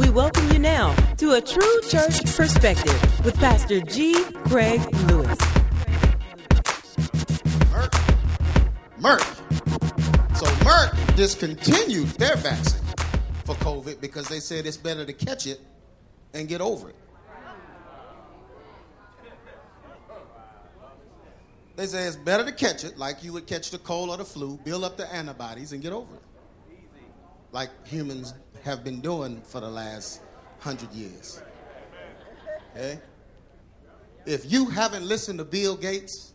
We welcome you now to a true church perspective with Pastor G. Craig Lewis. Merck. So Merck discontinued their vaccine for COVID because they said it's better to catch it and get over it. They say it's better to catch it like you would catch the cold or the flu, build up the antibodies, and get over it. Like humans have been doing for the last hundred years. Okay? If you haven't listened to Bill Gates,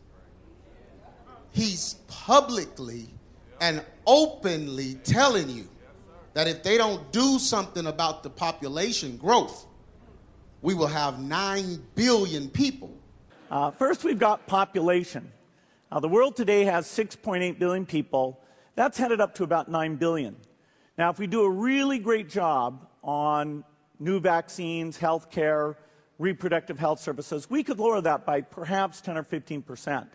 he's publicly and openly telling you that if they don't do something about the population growth, we will have 9 billion people. Uh, first, we've got population. The world today has 6.8 billion people. That's headed up to about 9 billion. Now, if we do a really great job on new vaccines, healthcare, reproductive health services, we could lower that by perhaps 10 or 15 percent.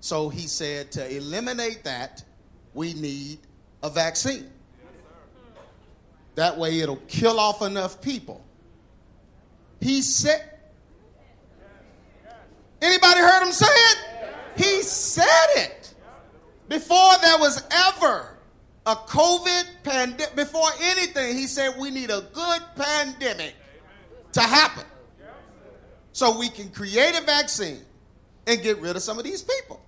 So he said to eliminate that, we need a vaccine. That way it'll kill off enough people. He said, anybody heard him say it? He said it before there was ever a COVID pandemic, before anything, he said we need a good pandemic to happen so we can create a vaccine and get rid of some of these people.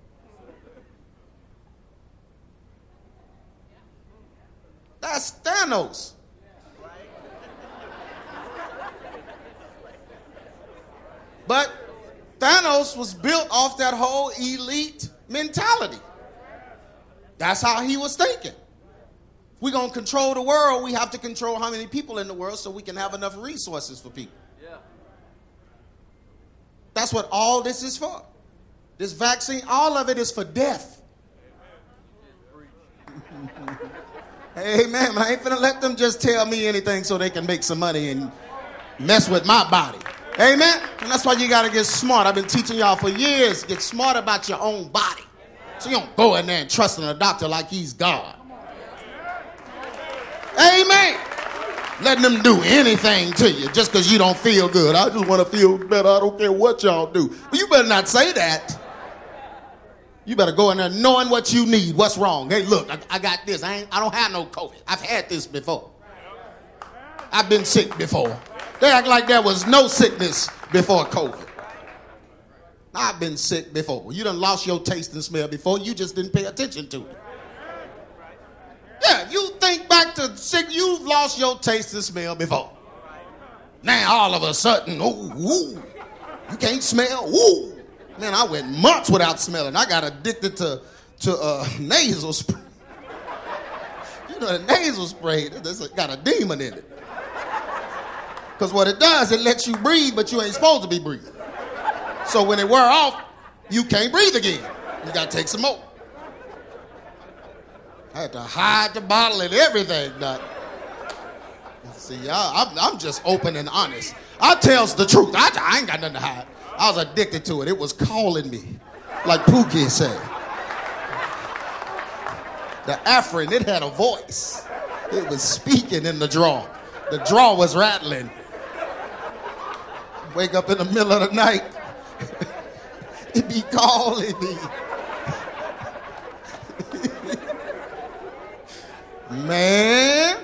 That's Thanos. But Thanos was built off that whole elite mentality. That's how he was thinking. We're going to control the world, we have to control how many people in the world so we can have enough resources for people. Yeah. That's what all this is for. This vaccine, all of it is for death. Amen. I ain't finna let them just tell me anything so they can make some money and mess with my body. Amen. And that's why you got to get smart. I've been teaching y'all for years. Get smart about your own body. So you don't go in there and trust in a doctor like he's God. Amen. Letting them do anything to you just because you don't feel good. I just want to feel better. I don't care what y'all do. But you better not say that. You better go in there knowing what you need, what's wrong. Hey, look, I, I got this. I, ain't, I don't have no COVID. I've had this before. I've been sick before. They act like there was no sickness before COVID. I've been sick before. You done lost your taste and smell before. You just didn't pay attention to it. Yeah, you think back to sick, you've lost your taste and smell before. Now all of a sudden, ooh, ooh, you can't smell. Ooh, man, I went months without smelling. I got addicted to to uh, nasal spray. you know, the nasal spray, that's got a demon in it. Because what it does, it lets you breathe, but you ain't supposed to be breathing. So when it wear off, you can't breathe again. You got to take some more. I had to hide the bottle and everything. Doc. See, I'm, I'm just open and honest. I tells the truth. I, I ain't got nothing to hide. I was addicted to it. It was calling me, like Pookie said. The Afrin, it had a voice. It was speaking in the draw. The draw was rattling. Wake up in the middle of the night. it be calling me. Man.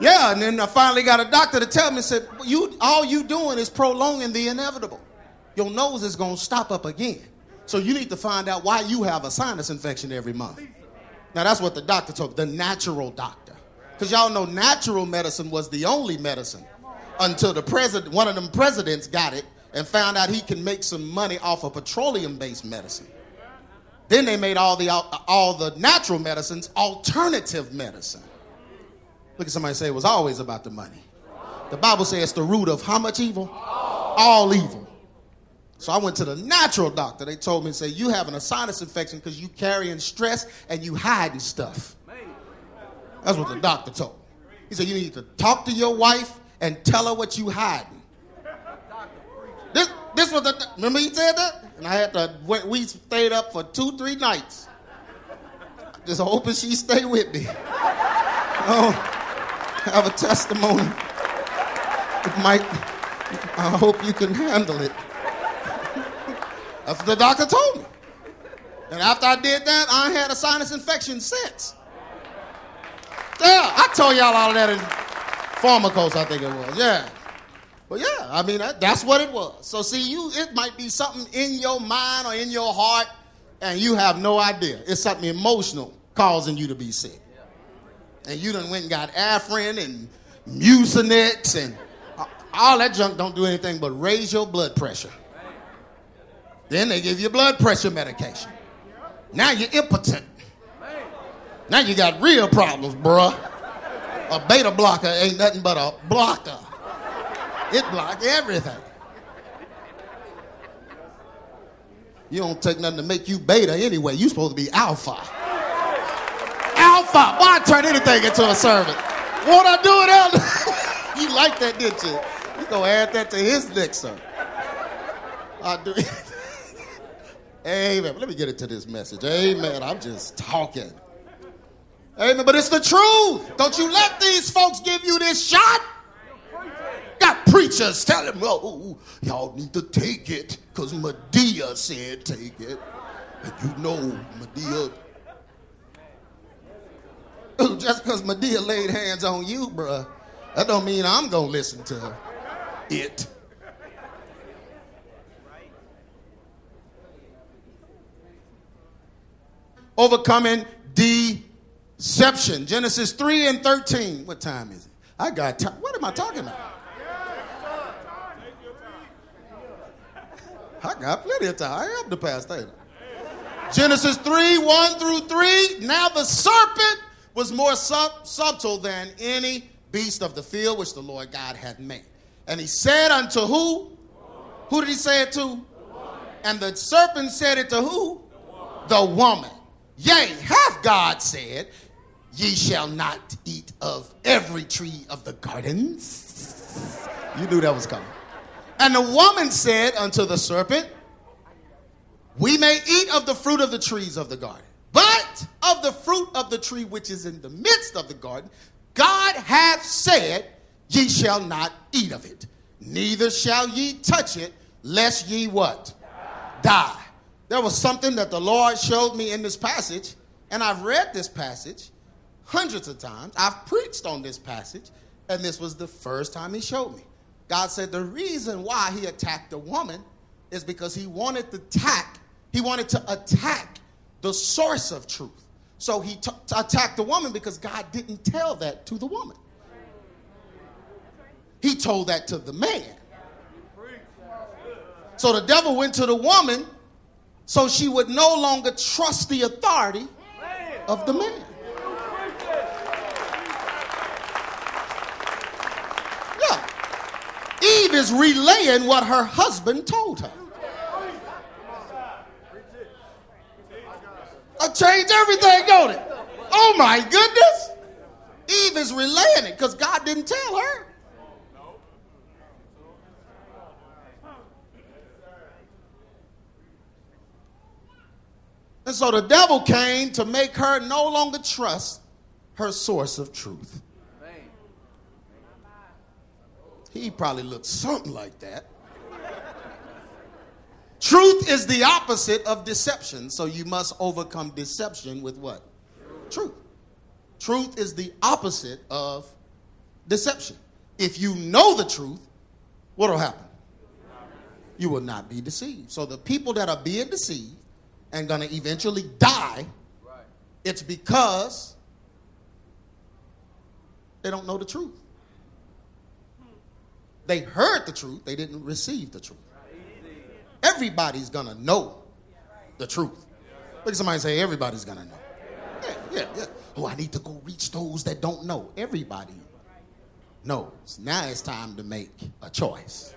Yeah, and then I finally got a doctor to tell me, said, you, all you doing is prolonging the inevitable. Your nose is going to stop up again. So you need to find out why you have a sinus infection every month. Now, that's what the doctor told the natural doctor. Because y'all know natural medicine was the only medicine until the president, one of them presidents got it and found out he can make some money off of petroleum-based medicine. Then they made all the all the natural medicines alternative medicine. Look at somebody say it was always about the money. The Bible says the root of how much evil? All evil. So I went to the natural doctor. They told me, say, you having a sinus infection because you carrying stress and you hiding stuff. That's what the doctor told me. He said, you need to talk to your wife and tell her what you hiding. This, this was the, remember he said that? And I had to, we stayed up for two, three nights. Just hoping she stay with me. Oh, have a testimony. Might, I hope you can handle it. That's what the doctor told me. And after I did that, I had a sinus infection since. Yeah, I told y'all all of that in Pharmacos, I think it was. Yeah. But yeah, I mean, that, that's what it was. So see, you, it might be something in your mind or in your heart, and you have no idea. It's something emotional causing you to be sick. And you done went and got Afrin and Mucinex and all that junk don't do anything but raise your blood pressure. Then they give you blood pressure medication. Now you're impotent. Now you got real problems, bruh. A beta blocker ain't nothing but a blocker. It blocks everything. You don't take nothing to make you beta anyway. You supposed to be alpha. Alpha. Why turn anything into a servant? Won't I do it, Elder? you like that, didn't you? You gonna add that to his next. I do. Amen. Let me get into this message. Amen. I'm just talking. Amen. But it's the truth. Don't you let these folks give you this shot. Preachers telling them, oh, y'all need to take it because Madea said take it. And you know Madea. Just because Madea laid hands on you, bruh, that don't mean I'm going to listen to it. Overcoming deception. Genesis 3 and 13. What time is it? I got time. What am I talking about? I got plenty of time. I am the pastor. Genesis 3 1 through 3. Now the serpent was more sub- subtle than any beast of the field which the Lord God had made. And he said unto who? Who did he say it to? And the serpent said it to who? The woman. Yea, hath God said, Ye shall not eat of every tree of the gardens? You knew that was coming. And the woman said unto the serpent, We may eat of the fruit of the trees of the garden, but of the fruit of the tree which is in the midst of the garden, God hath said, Ye shall not eat of it, neither shall ye touch it, lest ye what? Die. There was something that the Lord showed me in this passage, and I've read this passage hundreds of times. I've preached on this passage, and this was the first time He showed me. God said the reason why He attacked the woman is because He wanted to attack, He wanted to attack the source of truth. So He t- attacked the woman because God didn't tell that to the woman. He told that to the man. So the devil went to the woman so she would no longer trust the authority of the man. Yeah. Eve is relaying what her husband told her. I changed everything, don't it? Oh my goodness. Eve is relaying it because God didn't tell her. And so the devil came to make her no longer trust her source of truth. He probably looked something like that. Truth is the opposite of deception, so you must overcome deception with what? Truth. Truth is the opposite of deception. If you know the truth, what will happen? You will not be deceived. So the people that are being deceived and going to eventually die, it's because they don't know the truth. They heard the truth, they didn't receive the truth. Everybody's to know the truth. Look at somebody say, everybody's to know. Yeah, yeah, yeah. Oh, I need to go reach those that don't know. Everybody knows. Now it's time to make a choice.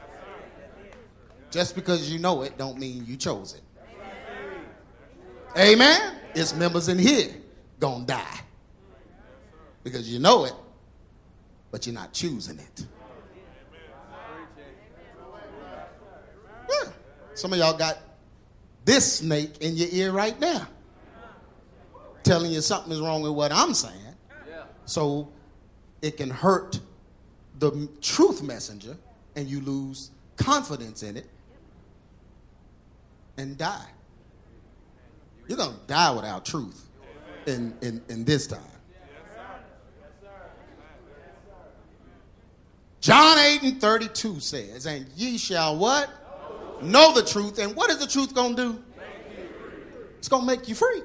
Just because you know it don't mean you chose it. Amen. It's members in here gonna die because you know it, but you're not choosing it. Yeah. Some of y'all got this snake in your ear right now, telling you something is wrong with what I'm saying. So it can hurt the truth messenger and you lose confidence in it and die. You're going to die without truth in, in, in this time. John 8 and 32 says, And ye shall what? Know the truth. And what is the truth going to do? It's going to make you free.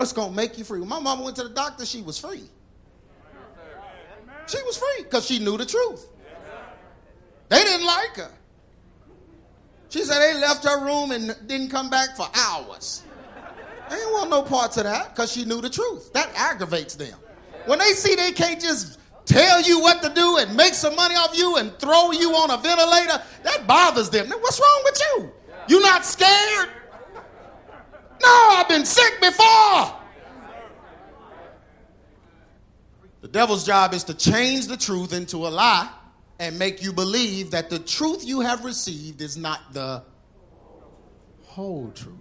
It's going to make you free. When my mama went to the doctor, she was free. She was free because she knew the truth. They didn't like her. She said they left her room and didn't come back for hours. They didn't want no parts of that because she knew the truth. That aggravates them. When they see they can't just tell you what to do and make some money off you and throw you on a ventilator, that bothers them. What's wrong with you? You not scared? No, I've been sick before. The devil's job is to change the truth into a lie and make you believe that the truth you have received is not the whole truth.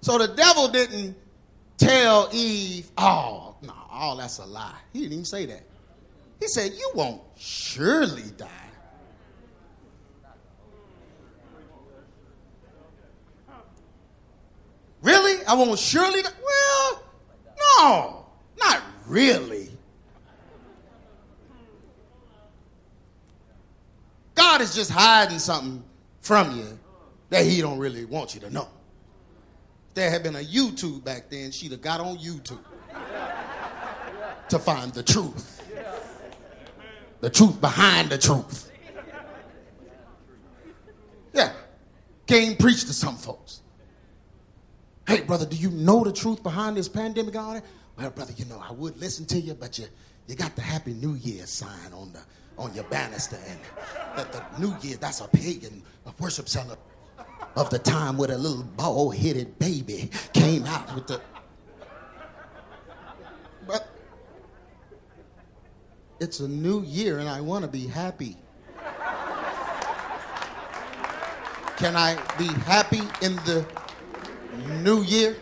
So the devil didn't tell Eve, oh, no, all that's a lie. He didn't even say that. He said, You won't surely die. Really? I won't surely die? Well, no, not really. God is just hiding something from you that he don't really want you to know. If there had been a YouTube back then, she'd have got on YouTube to find the truth. The truth behind the truth. Yeah. Came preach to some folks. Hey, brother, do you know the truth behind this pandemic it? Well, brother, you know, I would listen to you, but you, you got the Happy New Year sign on the on your banister, and that the New Year, that's a pagan worship center of the time where a little bald-headed baby came out with the. But it's a new year, and I want to be happy. Can I be happy in the new year?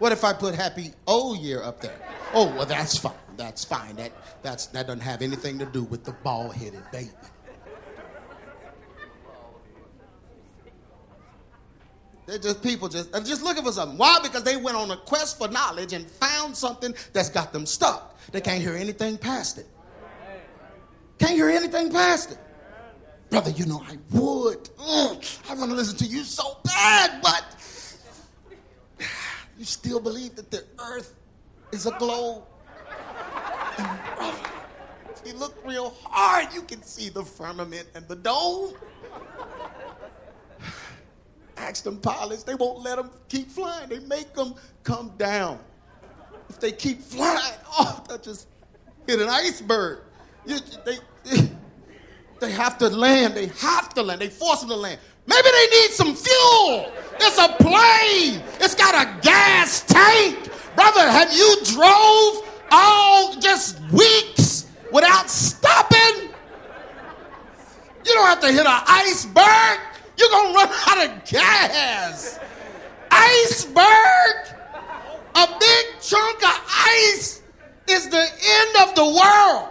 What if I put happy old year up there? Oh, well, that's fine. That's fine. That, that's, that doesn't have anything to do with the bald headed baby. They're just people just they're just looking for something. Why? Because they went on a quest for knowledge and found something that's got them stuck. They can't hear anything past it. Can't hear anything past it. Brother, you know I would. I want to listen to you so bad, but you still believe that the earth is a globe. And brother, if you look real hard, you can see the firmament and the dome. Ask them pilots, they won't let them keep flying. They make them come down. If they keep flying, oh, they'll just hit an iceberg. You, they, they have to land. They have to land. They force them to land. Maybe they need some fuel. It's a plane. It's got a gas tank. Brother, have you drove all just weeks without stopping? You don't have to hit an iceberg. You're going to run out of gas. Iceberg, a big chunk of ice, is the end of the world.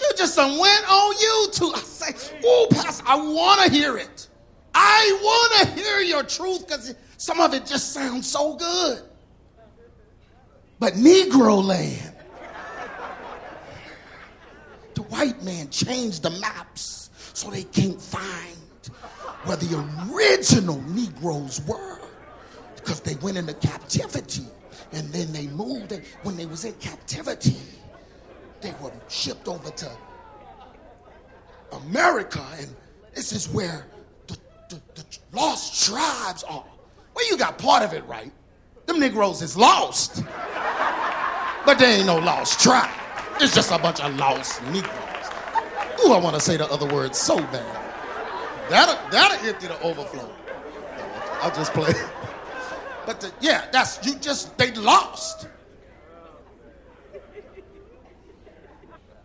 You just went on YouTube. I say, oh, Pastor, I want to hear it. I want to hear your truth because some of it just sounds so good. But Negro land, the white man changed the maps so they can't find where the original Negroes were because they went into captivity and then they moved. When they was in captivity, they were shipped over to America, and this is where the, the, the lost tribes are. Well, you got part of it right. Them Negroes is lost. But they ain't no lost tribe. It's just a bunch of lost Negroes. Ooh, I want to say the other words so bad. That'll, that'll empty the overflow. I'll just play. But the, yeah, that's, you just, they lost.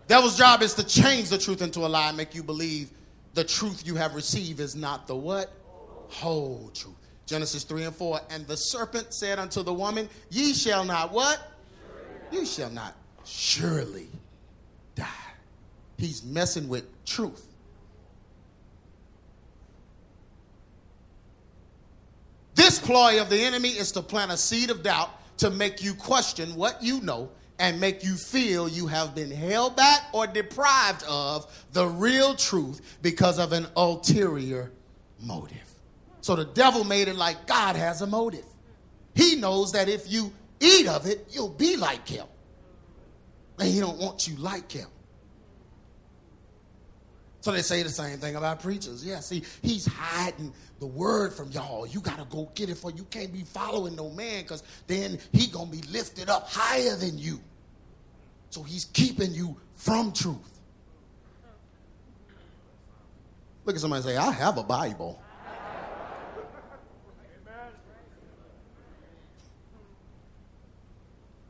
Devil's job is to change the truth into a lie and make you believe the truth you have received is not the what? Whole truth. Genesis 3 and 4. And the serpent said unto the woman, Ye shall not what? You shall not surely die. He's messing with truth. This ploy of the enemy is to plant a seed of doubt to make you question what you know and make you feel you have been held back or deprived of the real truth because of an ulterior motive. So the devil made it like God has a motive. He knows that if you eat of it, you'll be like him. And he don't want you like him. So they say the same thing about preachers. Yeah, see, he's hiding the word from y'all. You got to go get it for you can't be following no man because then he to be lifted up higher than you. So he's keeping you from truth. Look at somebody say, I have a Bible.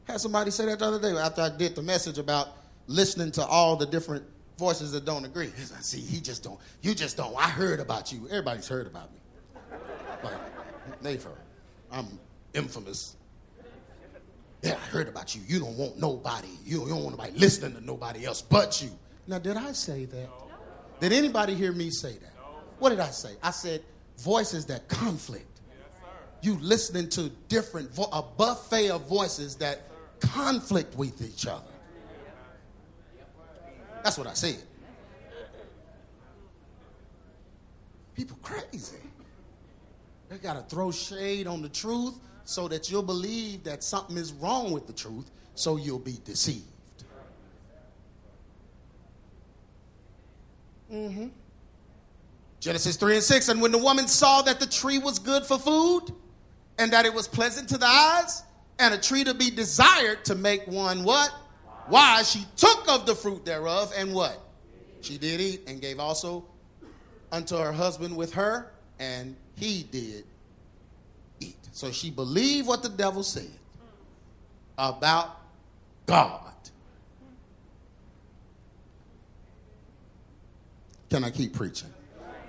Had somebody say that the other day after I did the message about listening to all the different voices that don't agree. See, he just don't. You just don't. I heard about you. Everybody's heard about me. Like, they've heard. I'm infamous. Yeah, I heard about you. You don't want nobody. You don't want nobody listening to nobody else but you. Now, did I say that? Did anybody hear me say that? What did I say? I said voices that conflict. You listening to different, vo- a buffet of voices that conflict with each other. That's what I said. People crazy. They got to throw shade on the truth so that you'll believe that something is wrong with the truth, so you'll be deceived. Mm-hmm. Genesis 3 and 6. And when the woman saw that the tree was good for food, and that it was pleasant to the eyes, and a tree to be desired to make one what? Why she took of the fruit thereof and what? She did eat and gave also unto her husband with her, and he did eat. So she believed what the devil said about God. Can I keep preaching?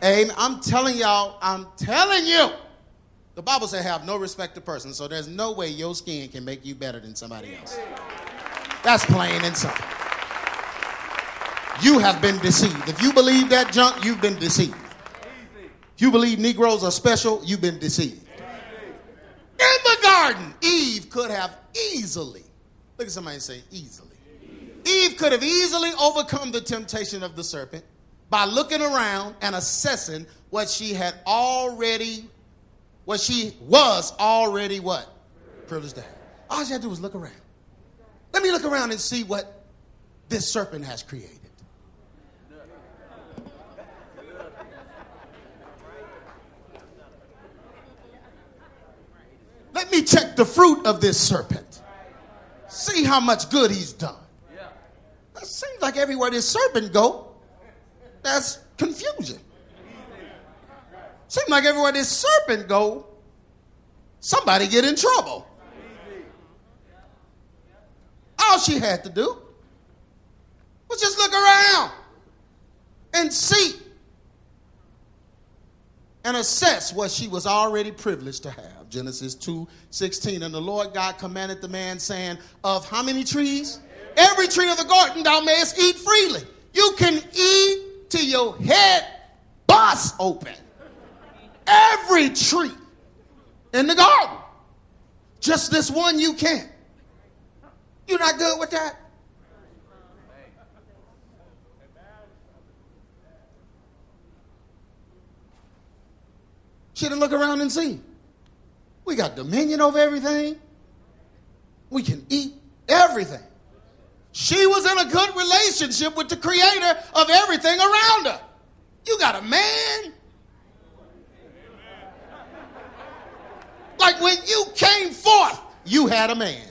Amen. I'm telling y'all, I'm telling you. The Bible says have no respect to persons, so there's no way your skin can make you better than somebody else. That's plain and simple. You have been deceived. If you believe that junk, you've been deceived. If you believe Negroes are special, you've been deceived. In the garden, Eve could have easily, look at somebody say easily. Eve could have easily overcome the temptation of the serpent by looking around and assessing what she had already, what she was already what? Privileged to have. All she had to do was look around. Let me look around and see what this serpent has created. Let me check the fruit of this serpent. See how much good he's done. That seems like everywhere this serpent go, that's confusion. Seems like everywhere this serpent go, somebody get in trouble. All she had to do was just look around and see and assess what she was already privileged to have. Genesis 2 16. And the Lord God commanded the man, saying, Of how many trees? Every tree of the garden thou mayest eat freely. You can eat till your head busts open. Every tree in the garden. Just this one you can't. You're not good with that? She didn't look around and see. We got dominion over everything. We can eat everything. She was in a good relationship with the creator of everything around her. You got a man. Like when you came forth, you had a man.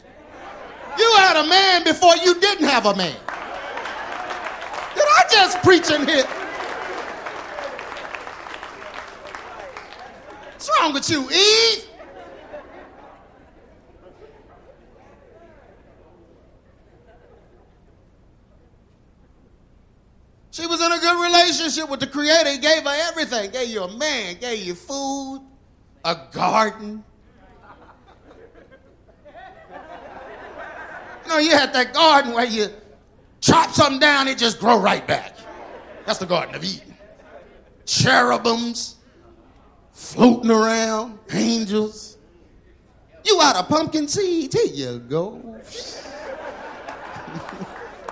You had a man before you didn't have a man. Did I just preach in here? What's wrong with you, Eve? She was in a good relationship with the Creator, He gave her everything. Gave you a man, gave you food, a garden. Know, you had that garden where you chop something down, it just grow right back. That's the Garden of Eden. Cherubims floating around, angels. You out of pumpkin seeds? Here you go.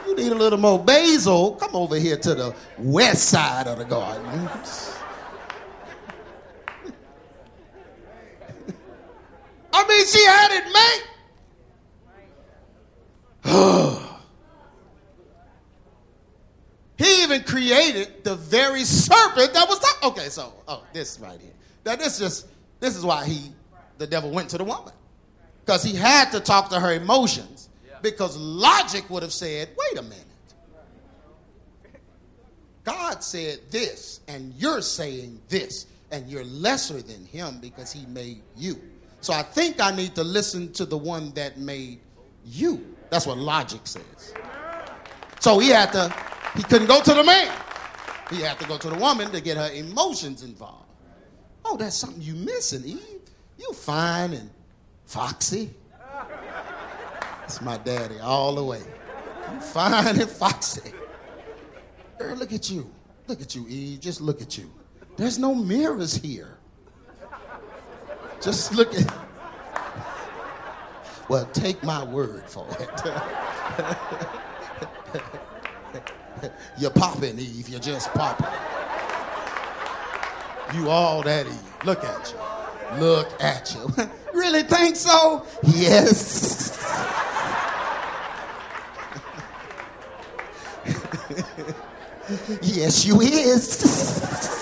you need a little more basil. Come over here to the west side of the garden. I mean, she had it made. he even created the very serpent that was talking. Okay, so oh, this right here. That this just this is why he the devil went to the woman because he had to talk to her emotions because logic would have said, wait a minute. God said this, and you're saying this, and you're lesser than him because he made you. So I think I need to listen to the one that made you. That's what logic says. So he had to, he couldn't go to the man. He had to go to the woman to get her emotions involved. Oh, that's something you missing, Eve. You fine and foxy. That's my daddy all the way. You fine and foxy. Girl, look at you. Look at you, Eve. Just look at you. There's no mirrors here. Just look at. Well, take my word for it. You're popping, Eve. You're just popping. You all that Eve. Look at you. Look at you. really think so? Yes. yes, you is.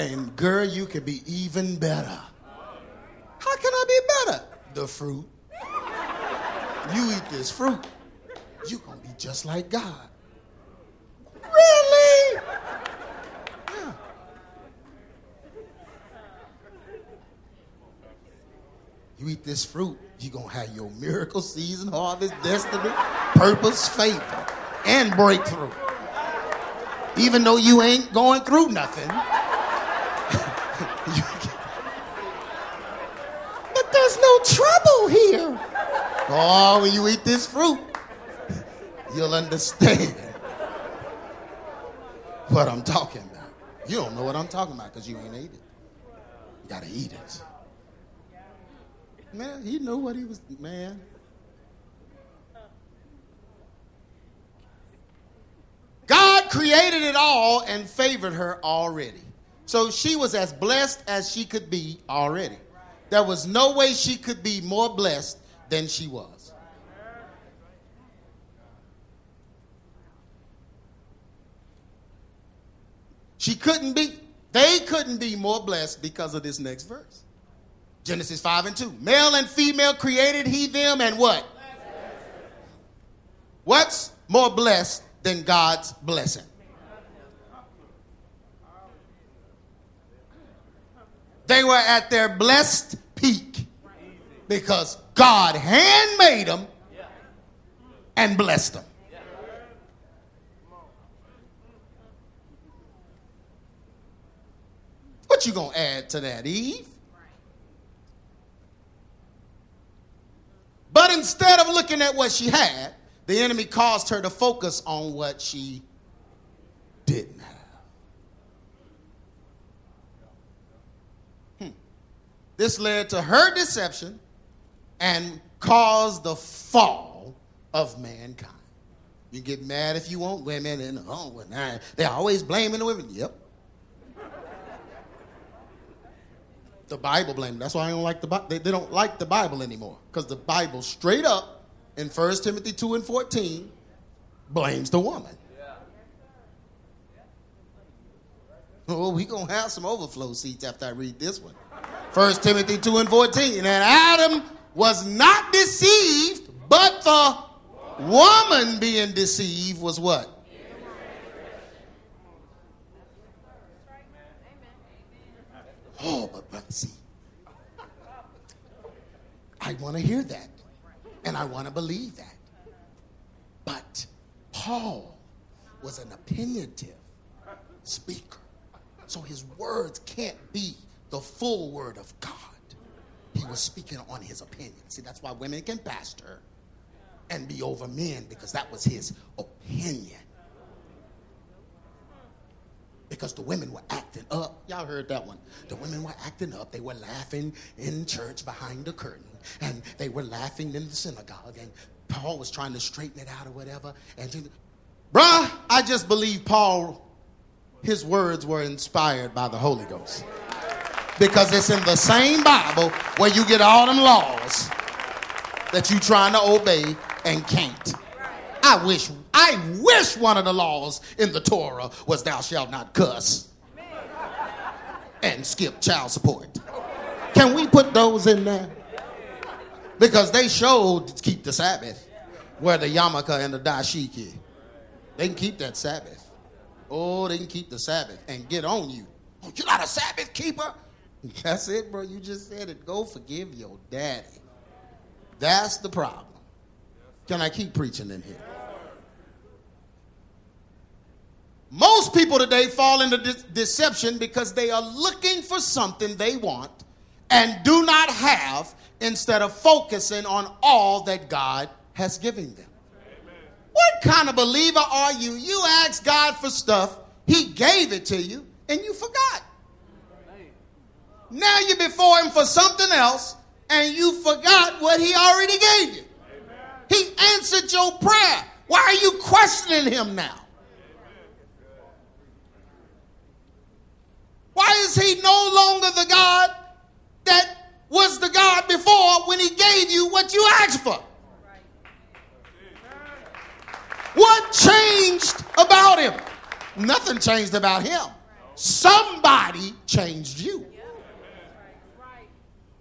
And girl, you can be even better. How can I be better? The fruit. You eat this fruit, you're gonna be just like God. Really? You eat this fruit, you're gonna have your miracle season, harvest, destiny, purpose, favor, and breakthrough. Even though you ain't going through nothing. No trouble here. Oh, when you eat this fruit, you'll understand what I'm talking about. You don't know what I'm talking about because you ain't ate it. You gotta eat it. Man, he knew what he was, man. God created it all and favored her already. So she was as blessed as she could be already. There was no way she could be more blessed than she was. She couldn't be, they couldn't be more blessed because of this next verse. Genesis 5 and 2. Male and female created he them and what? What's more blessed than God's blessing? They were at their blessed peak because God handmade them and blessed them. What you gonna add to that, Eve? But instead of looking at what she had, the enemy caused her to focus on what she didn't have. Hmm. This led to her deception and caused the fall of mankind. You get mad if you want women, and oh, well, they're always blaming the women. Yep. the Bible blamed. That's why I don't like the Bible. They, they don't like the Bible anymore because the Bible straight up in 1 Timothy 2 and 14 blames the woman. Oh, we gonna have some overflow seats after I read this one. 1 Timothy 2 and 14. And Adam was not deceived, but the woman being deceived was what? Oh, but brother, see, I want to hear that. And I want to believe that. But Paul was an opinionative speaker. So his words can't be the full word of God. He was speaking on his opinion. See, that's why women can pastor and be over men because that was his opinion. Because the women were acting up. Y'all heard that one. The women were acting up. They were laughing in church behind the curtain. And they were laughing in the synagogue. And Paul was trying to straighten it out or whatever. And, bruh, I just believe Paul, his words were inspired by the Holy Ghost. Because it's in the same Bible where you get all them laws that you trying to obey and can't. I wish, I wish one of the laws in the Torah was thou shalt not cuss and skip child support. Can we put those in there? Because they showed keep the Sabbath, wear the yarmulke and the dashiki. They can keep that Sabbath. Oh, they can keep the Sabbath and get on you. Oh, you're not a Sabbath keeper? That's it, bro. You just said it. Go forgive your daddy. That's the problem. Can I keep preaching in here? Most people today fall into de- deception because they are looking for something they want and do not have instead of focusing on all that God has given them. Amen. What kind of believer are you? You ask God for stuff, He gave it to you, and you forgot. Now you're before Him for something else, and you forgot what He already gave you. Amen. He answered your prayer. Why are you questioning Him now? Why is He no longer the God that was the God before when he gave you what you asked for? What changed about him? Nothing changed about him. Somebody changed you.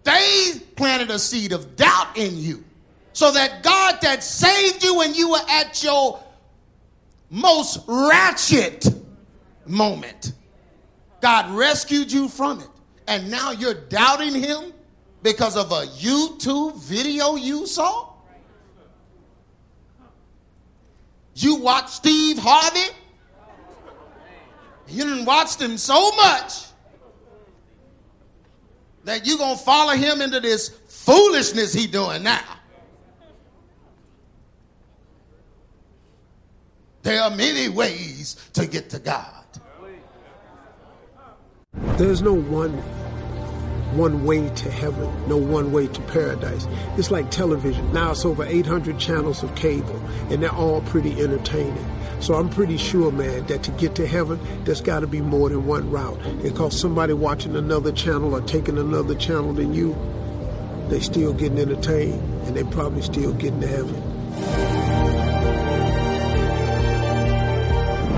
They planted a seed of doubt in you. So that God that saved you when you were at your most ratchet moment, God rescued you from it. And now you're doubting him because of a YouTube video you saw? You watched Steve Harvey? You didn't watch him so much that you're going to follow him into this foolishness he doing now. There are many ways to get to God. There's no one one way to heaven, no one way to paradise. It's like television. Now it's over 800 channels of cable, and they're all pretty entertaining. So I'm pretty sure, man, that to get to heaven, there's got to be more than one route. Because somebody watching another channel or taking another channel than you, they still getting entertained, and they probably still getting to heaven.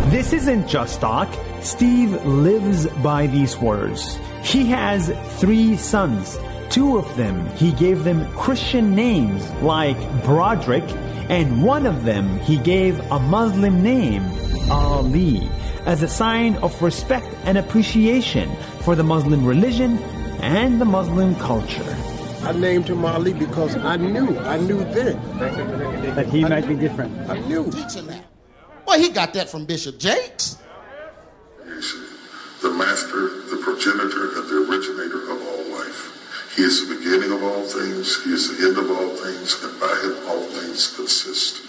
This isn't just talk. Steve lives by these words. He has three sons. Two of them, he gave them Christian names like Broderick, and one of them he gave a Muslim name, Ali, as a sign of respect and appreciation for the Muslim religion and the Muslim culture. I named him Ali because I knew, I knew then that he I might be different. I knew. Teaching that. Well, he got that from Bishop Jakes the master, the progenitor, and the He is the beginning of all things. He is the end of all things, and by him all things consist.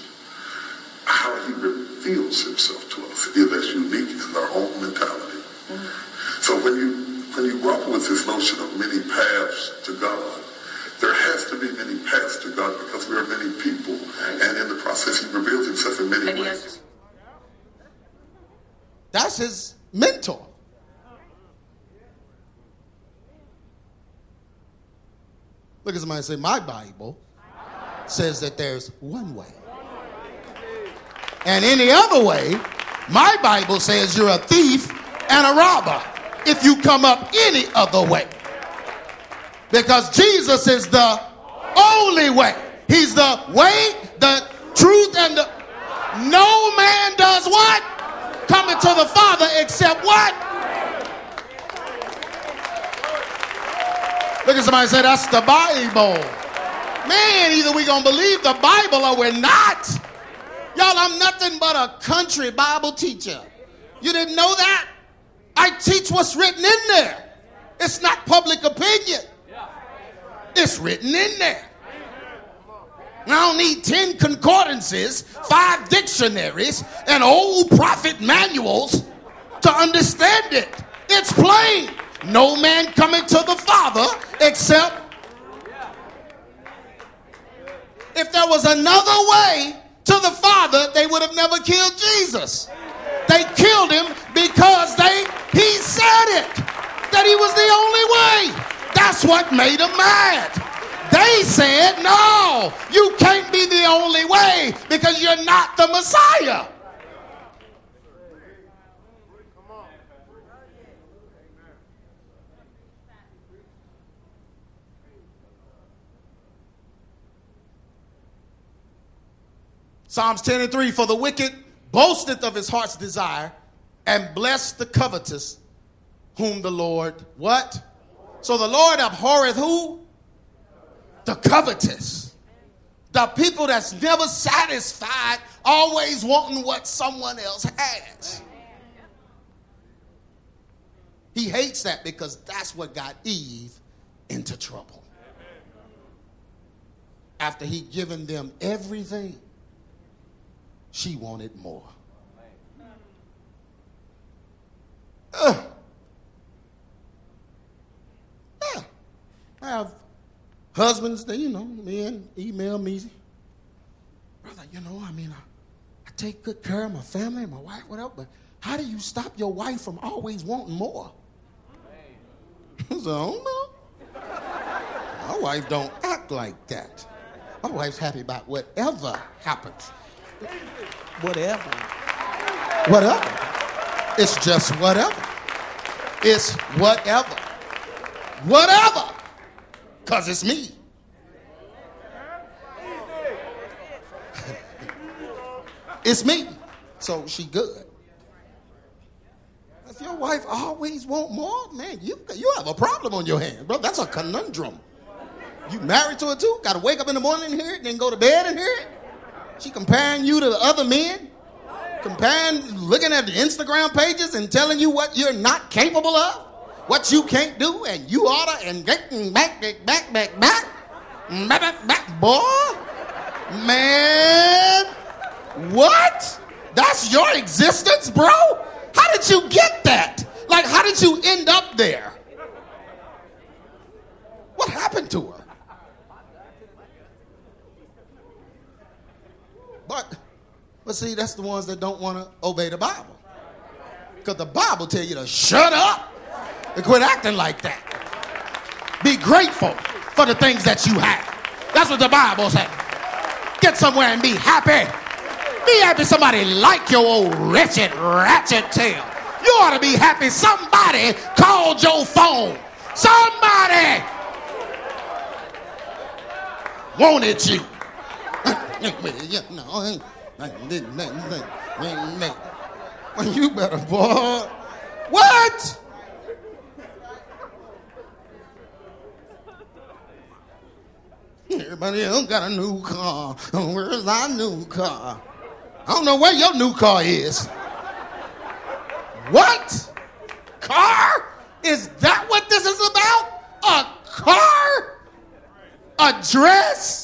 How he reveals himself to us is as unique in our own mentality. Mm-hmm. So when you when you grapple with this notion of many paths to God, there has to be many paths to God because we are many people, and in the process, He reveals Himself in many ways. That's His mentor. Look at somebody and say, My Bible says that there's one way. And any other way, my Bible says you're a thief and a robber if you come up any other way. Because Jesus is the only way. He's the way, the truth, and the. No man does what? Coming to the Father except what? Look at somebody say, That's the Bible. Man, either we gonna believe the Bible or we're not. Y'all, I'm nothing but a country Bible teacher. You didn't know that? I teach what's written in there. It's not public opinion. It's written in there. I don't need 10 concordances, five dictionaries, and old prophet manuals to understand it. It's plain. No man coming to the Father except if there was another way to the Father, they would have never killed Jesus. They killed him because they he said it that he was the only way. That's what made them mad. They said, "No, you can't be the only way because you're not the Messiah." Psalms 10 and 3 For the wicked boasteth of his heart's desire and bless the covetous whom the Lord what? So the Lord abhorreth who? The covetous. The people that's never satisfied, always wanting what someone else has. He hates that because that's what got Eve into trouble. After he given them everything she wanted more. Uh, yeah. I have husbands that, you know, men email me. Brother, you know, I mean, I, I take good care of my family, and my wife, whatever, but how do you stop your wife from always wanting more? I don't know. My wife don't act like that. My wife's happy about whatever happens whatever. Whatever. It's just whatever. It's whatever. Whatever. Because it's me. it's me. So she good. If your wife always want more, man, you, you have a problem on your hands, bro. That's a conundrum. You married to her too? Got to wake up in the morning and hear it, then go to bed and hear it? She comparing you to the other men, comparing, looking at the Instagram pages and telling you what you're not capable of, what you can't do, and you oughta, and back, back, back, back, back, back, back, back, boy, man, what? That's your existence, bro? How did you get that? Like, how did you end up there? What happened to her? But, but see, that's the ones that don't want to obey the Bible. Because the Bible tell you to shut up and quit acting like that. Be grateful for the things that you have. That's what the Bible says. Get somewhere and be happy. Be happy somebody like your old wretched, ratchet tail. You ought to be happy somebody called your phone. Somebody wanted you you better, boy. What? Everybody else got a new car. Where's our new car? I don't know where your new car is. What? Car? Is that what this is about? A car? A dress?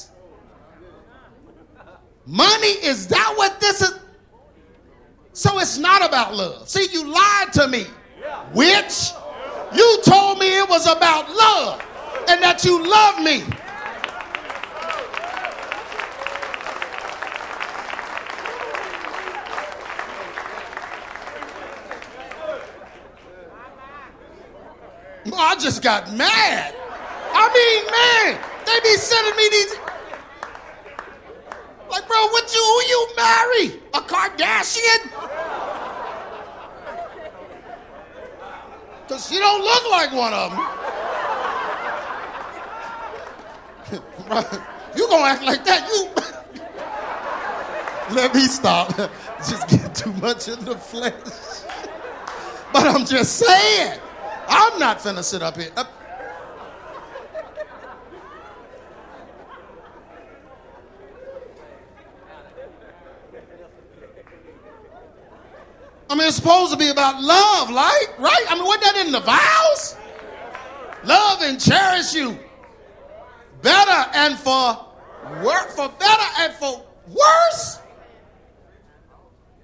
Money, is that what this is? So it's not about love. See, you lied to me, witch. You told me it was about love and that you love me. I just got mad. I mean, man, they be sending me these like, bro, what you who you marry? A Kardashian? Cause she don't look like one of them. bro, you gonna act like that? You let me stop. just get too much in the flesh. but I'm just saying, I'm not finna sit up here. I mean, it's supposed to be about love, right? Right? I mean, wasn't that in the vows? Love and cherish you better and for work for better and for worse.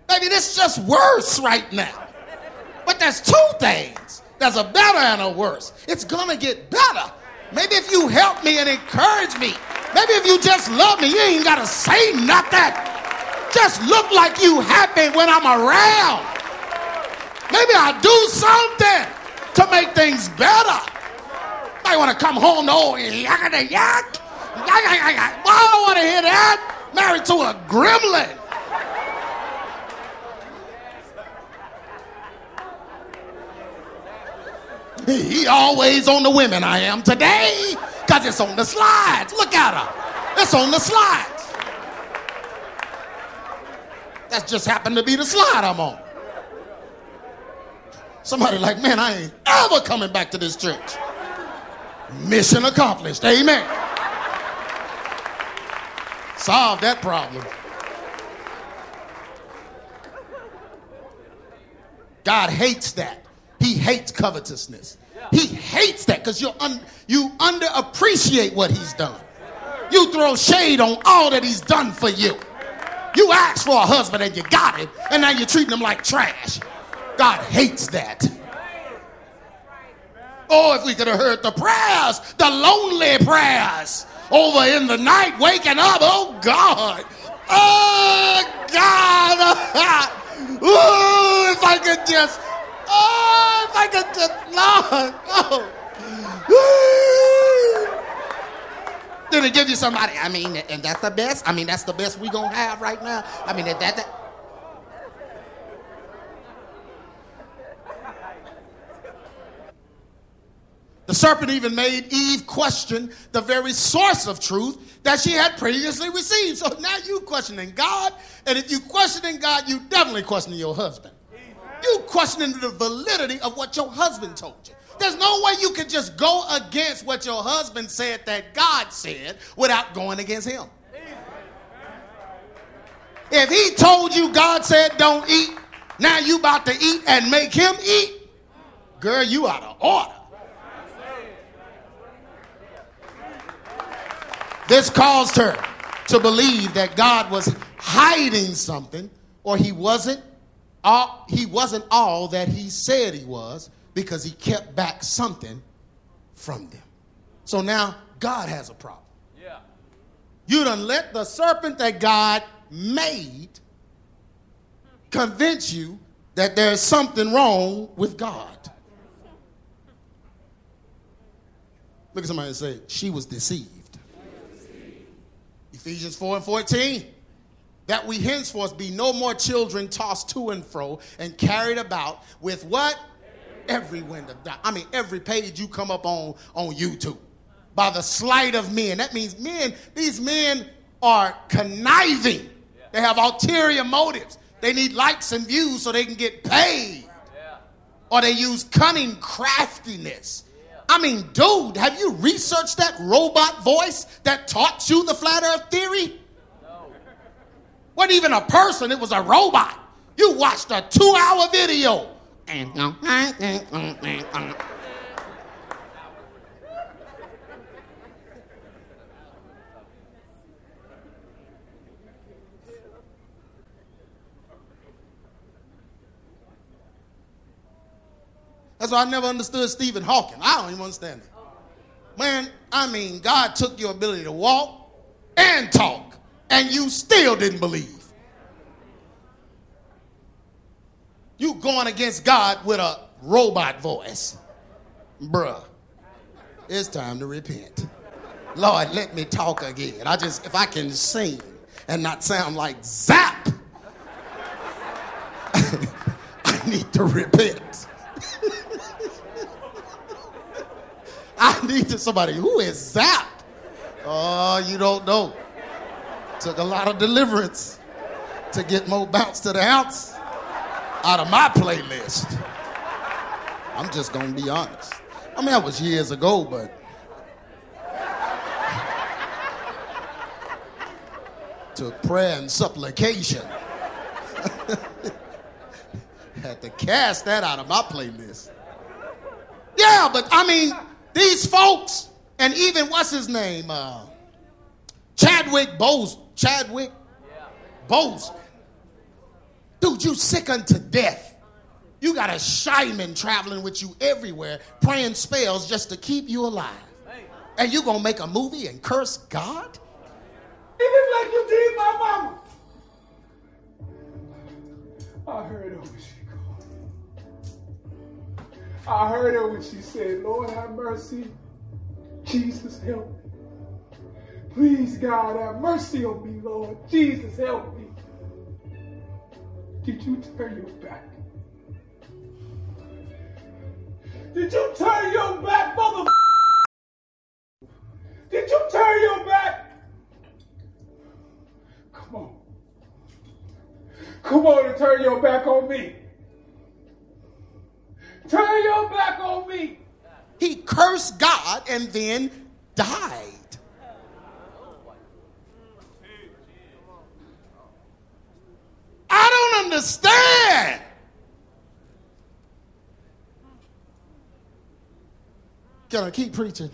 Maybe this is just worse right now. But there's two things. There's a better and a worse. It's gonna get better. Maybe if you help me and encourage me, maybe if you just love me, you ain't gotta say nothing. Just look like you happy when I'm around. Maybe I'll do something to make things better. I want to come home, no, yak yak, yak. Well, I don't want to hear that. Married to a gremlin. He always on the women I am today because it's on the slides. Look at her. It's on the slides. That just happened to be the slide I'm on. Somebody like, man, I ain't ever coming back to this church. Mission accomplished. Amen. Solve that problem. God hates that. He hates covetousness. He hates that because you un- you underappreciate what he's done. You throw shade on all that he's done for you. You asked for a husband and you got him, and now you're treating him like trash. God hates that. Oh, if we could have heard the prayers, the lonely prayers over in the night, waking up. Oh, God. Oh, God. oh, if I could just, oh, if I could just, Lord. Oh. It give you somebody? I mean, and that's the best? I mean, that's the best we to have right now? I mean, that, that, that The serpent even made Eve question the very source of truth that she had previously received. So now you questioning God, and if you questioning God, you definitely questioning your husband. You questioning the validity of what your husband told you. There's no way you can just go against what your husband said that God said without going against him. If he told you God said don't eat, now you about to eat and make him eat, girl, you out of order. This caused her to believe that God was hiding something or he wasn't all, he wasn't all that he said he was because he kept back something from them. So now God has a problem. Yeah. You done let the serpent that God made convince you that there's something wrong with God. Look at somebody and say, she was deceived. Ephesians 4 and 14. That we henceforth be no more children tossed to and fro and carried about with what? Every window. I mean, every page you come up on on YouTube by the sleight of men. That means men, these men are conniving. They have ulterior motives. They need likes and views so they can get paid. Or they use cunning craftiness I mean, dude, have you researched that robot voice that taught you the flat earth theory? No. Wasn't even a person, it was a robot. You watched a two hour video. That's why I never understood Stephen Hawking. I don't even understand it. Man, I mean, God took your ability to walk and talk, and you still didn't believe. You going against God with a robot voice. Bruh, it's time to repent. Lord, let me talk again. I just, if I can sing and not sound like Zapp, I need to repent. I need to somebody who is Zapp. Oh, you don't know. Took a lot of deliverance to get More Bounce to the Ounce out of my playlist. I'm just gonna be honest. I mean, that was years ago, but took prayer and supplication. had to cast that out of my playlist. Yeah, but I mean, these folks, and even what's his name? Uh, Chadwick Bose. Chadwick Bose. Dude, you sick unto death. You got a shaman traveling with you everywhere, praying spells just to keep you alive. And you gonna make a movie and curse God? Look like you did my mama. I heard her when she called. I heard her when she said, Lord have mercy. Jesus help me. Please, God, have mercy on me, Lord. Jesus help me. Did you turn your back? Did you turn your back, mother? Did you turn your back? Come on. Come on and turn your back on me. Turn your back on me. He cursed God and then died. I don't understand. Can I keep preaching?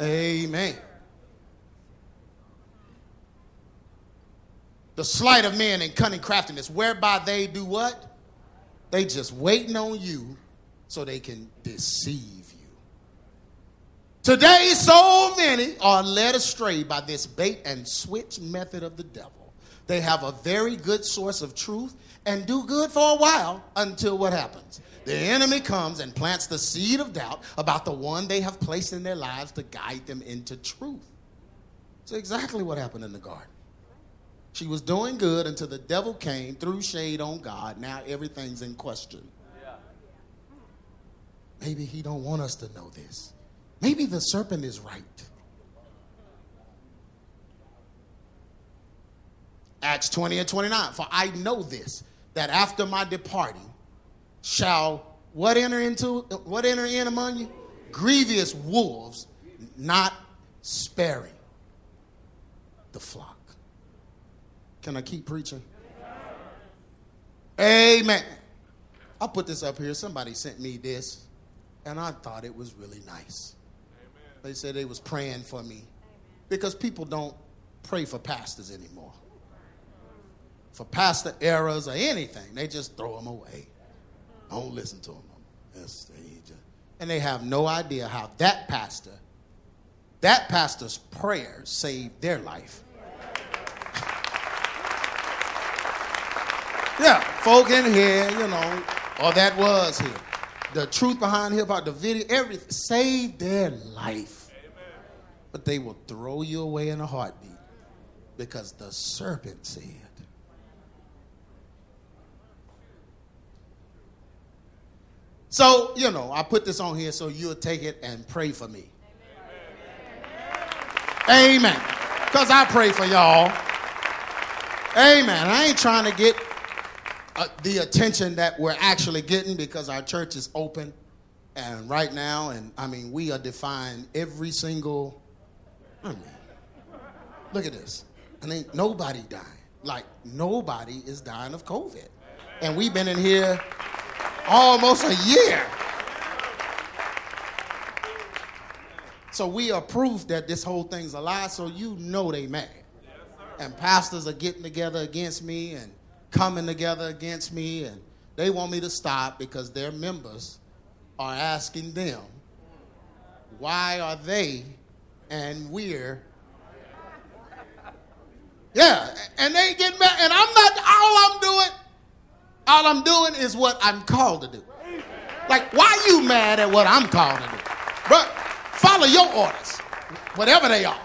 Amen. The sleight of men and cunning craftiness, whereby they do what? They just waiting on you so they can deceive you. Today, so many are led astray by this bait and switch method of the devil. They have a very good source of truth and do good for a while until what happens? The enemy comes and plants the seed of doubt about the one they have placed in their lives to guide them into truth. It's exactly what happened in the garden. She was doing good until the devil came, threw shade on God. Now everything's in question. Maybe he don't want us to know this. Maybe the serpent is right. Acts 20 and 29. For I know this, that after my departing shall what enter into what enter in among you? Grievous wolves, not sparing the flock. Can I keep preaching? Amen. I'll put this up here. Somebody sent me this, and I thought it was really nice. Amen. They said they was praying for me because people don't pray for pastors anymore. For pastor errors or anything, they just throw them away. Don't listen to them. And they have no idea how that pastor, that pastor's prayers saved their life. Yeah, folk in here, you know, or that was here. The truth behind hip hop, the video, everything saved their life. But they will throw you away in a heartbeat because the serpent said. So, you know, I put this on here so you'll take it and pray for me. Amen. Because I pray for y'all. Amen. I ain't trying to get uh, the attention that we're actually getting because our church is open and right now and i mean we are defying every single I mean, look at this and ain't nobody dying like nobody is dying of covid and we've been in here almost a year. So we are proof that this whole thing's a lie so you know they mad. And pastors are getting together against me and coming together against me and they want me to stop because their members are asking them why are they and we're yeah and they get mad and i'm not all i'm doing all i'm doing is what i'm called to do like why you mad at what i'm called to do but follow your orders whatever they are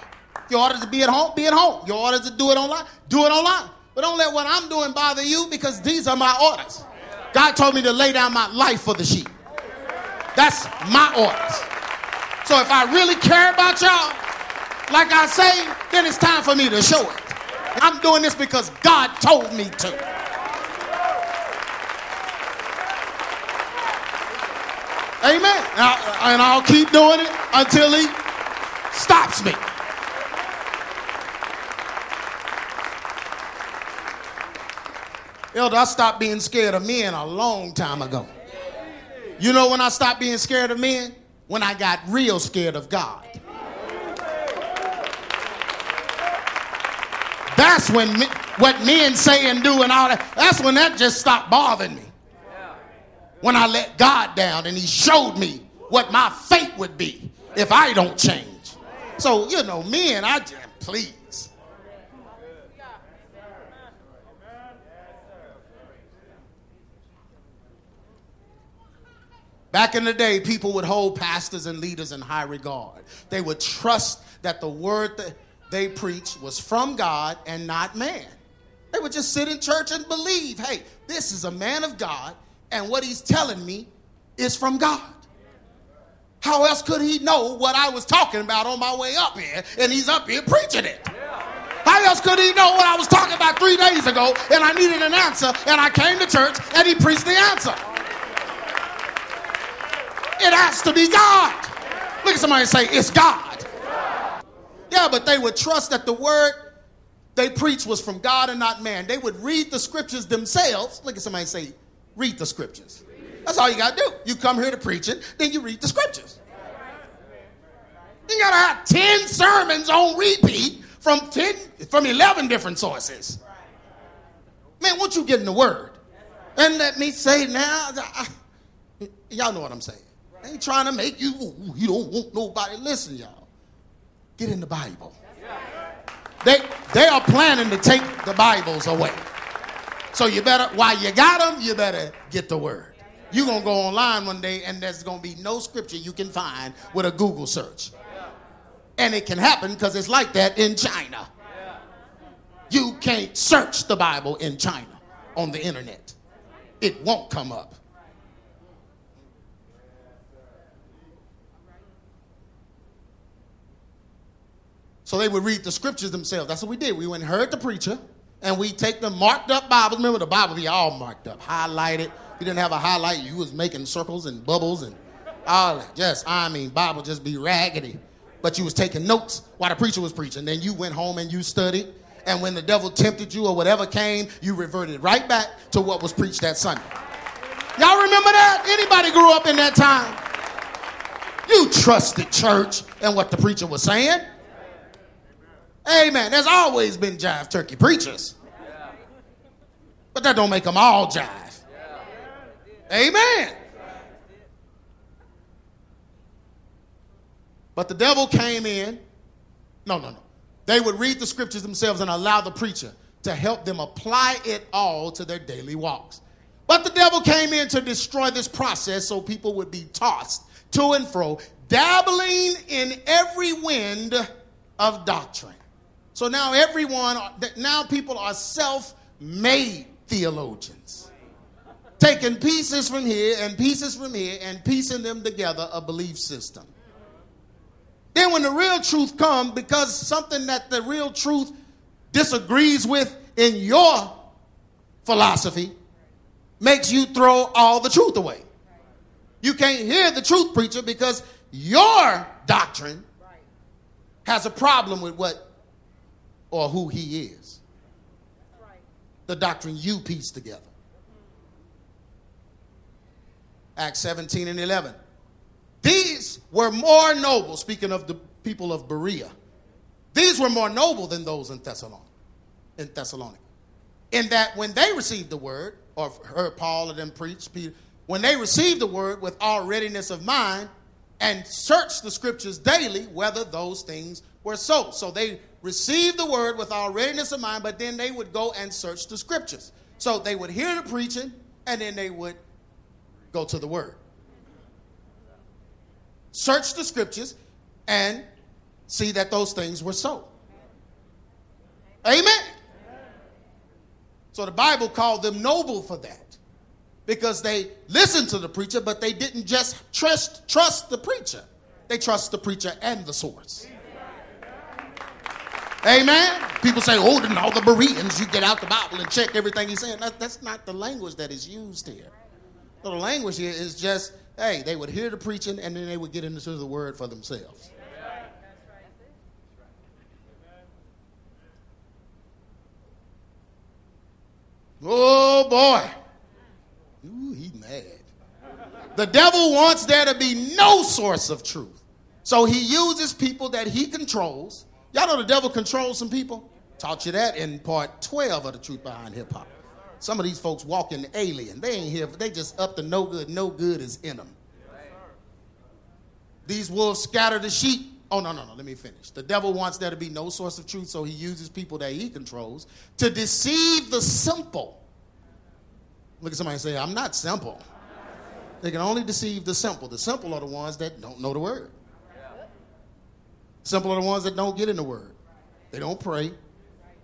your orders to be at home be at home your orders to do it online do it online but don't let what I'm doing bother you because these are my orders. God told me to lay down my life for the sheep. That's my orders. So if I really care about y'all, like I say, then it's time for me to show it. I'm doing this because God told me to. Amen. And I'll keep doing it until He stops me. Elder, I stopped being scared of men a long time ago. You know when I stopped being scared of men? When I got real scared of God. That's when me, what men say and do and all that, that's when that just stopped bothering me. When I let God down and He showed me what my fate would be if I don't change. So, you know, men, I just, please. Back in the day, people would hold pastors and leaders in high regard. They would trust that the word that they preached was from God and not man. They would just sit in church and believe, hey, this is a man of God, and what he's telling me is from God. How else could he know what I was talking about on my way up here, and he's up here preaching it? How else could he know what I was talking about three days ago, and I needed an answer, and I came to church, and he preached the answer? It has to be God. Look at somebody and say, It's God. Yeah, but they would trust that the word they preached was from God and not man. They would read the scriptures themselves. Look at somebody and say, Read the scriptures. That's all you got to do. You come here to preach it, then you read the scriptures. You got to have 10 sermons on repeat from 10 from 11 different sources. Man, once you get in the word, and let me say now, I, y'all know what I'm saying. I ain't trying to make you, you don't want nobody. Listen, y'all. Get in the Bible. They, they are planning to take the Bibles away. So you better, while you got them, you better get the word. You're going to go online one day and there's going to be no scripture you can find with a Google search. And it can happen because it's like that in China. You can't search the Bible in China on the internet, it won't come up. So they would read the scriptures themselves. That's what we did. We went and heard the preacher, and we take the marked up Bibles. Remember, the Bible be all marked up, highlighted. You didn't have a highlight, you was making circles and bubbles and all that. Just, I mean, Bible just be raggedy. But you was taking notes while the preacher was preaching. Then you went home and you studied. And when the devil tempted you or whatever came, you reverted right back to what was preached that Sunday. Y'all remember that? Anybody grew up in that time? You trusted church and what the preacher was saying. Amen. There's always been jive turkey preachers. But that don't make them all jive. Amen. But the devil came in. No, no, no. They would read the scriptures themselves and allow the preacher to help them apply it all to their daily walks. But the devil came in to destroy this process so people would be tossed to and fro, dabbling in every wind of doctrine. So now everyone, now people are self made theologians, taking pieces from here and pieces from here and piecing them together a belief system. Then when the real truth comes, because something that the real truth disagrees with in your philosophy makes you throw all the truth away. You can't hear the truth preacher because your doctrine has a problem with what or who he is. The doctrine you piece together. Acts 17 and 11. These were more noble, speaking of the people of Berea. These were more noble than those in Thessalonica. In Thessalonica. In that when they received the word, or heard Paul and them preach, Peter, when they received the word with all readiness of mind and searched the scriptures daily whether those things were so. So they received the word with all readiness of mind, but then they would go and search the scriptures. So they would hear the preaching and then they would go to the word. Search the scriptures and see that those things were so. Amen. So the Bible called them noble for that because they listened to the preacher, but they didn't just trust, trust the preacher, they trust the preacher and the source. Amen. People say, oh, then all the Bereans, you get out the Bible and check everything he's saying. That, that's not the language that is used here. So the language here is just, hey, they would hear the preaching and then they would get into the word for themselves. Oh, boy. Ooh, he mad. The devil wants there to be no source of truth. So he uses people that he controls. Y'all know the devil controls some people? Taught you that in part 12 of the truth behind hip hop. Some of these folks walking alien. They ain't here, they just up to no good. No good is in them. These wolves scatter the sheep. Oh, no, no, no, let me finish. The devil wants there to be no source of truth, so he uses people that he controls to deceive the simple. Look at somebody and say, I'm not simple. They can only deceive the simple. The simple are the ones that don't know the word. Simple are the ones that don't get in the word. They don't pray.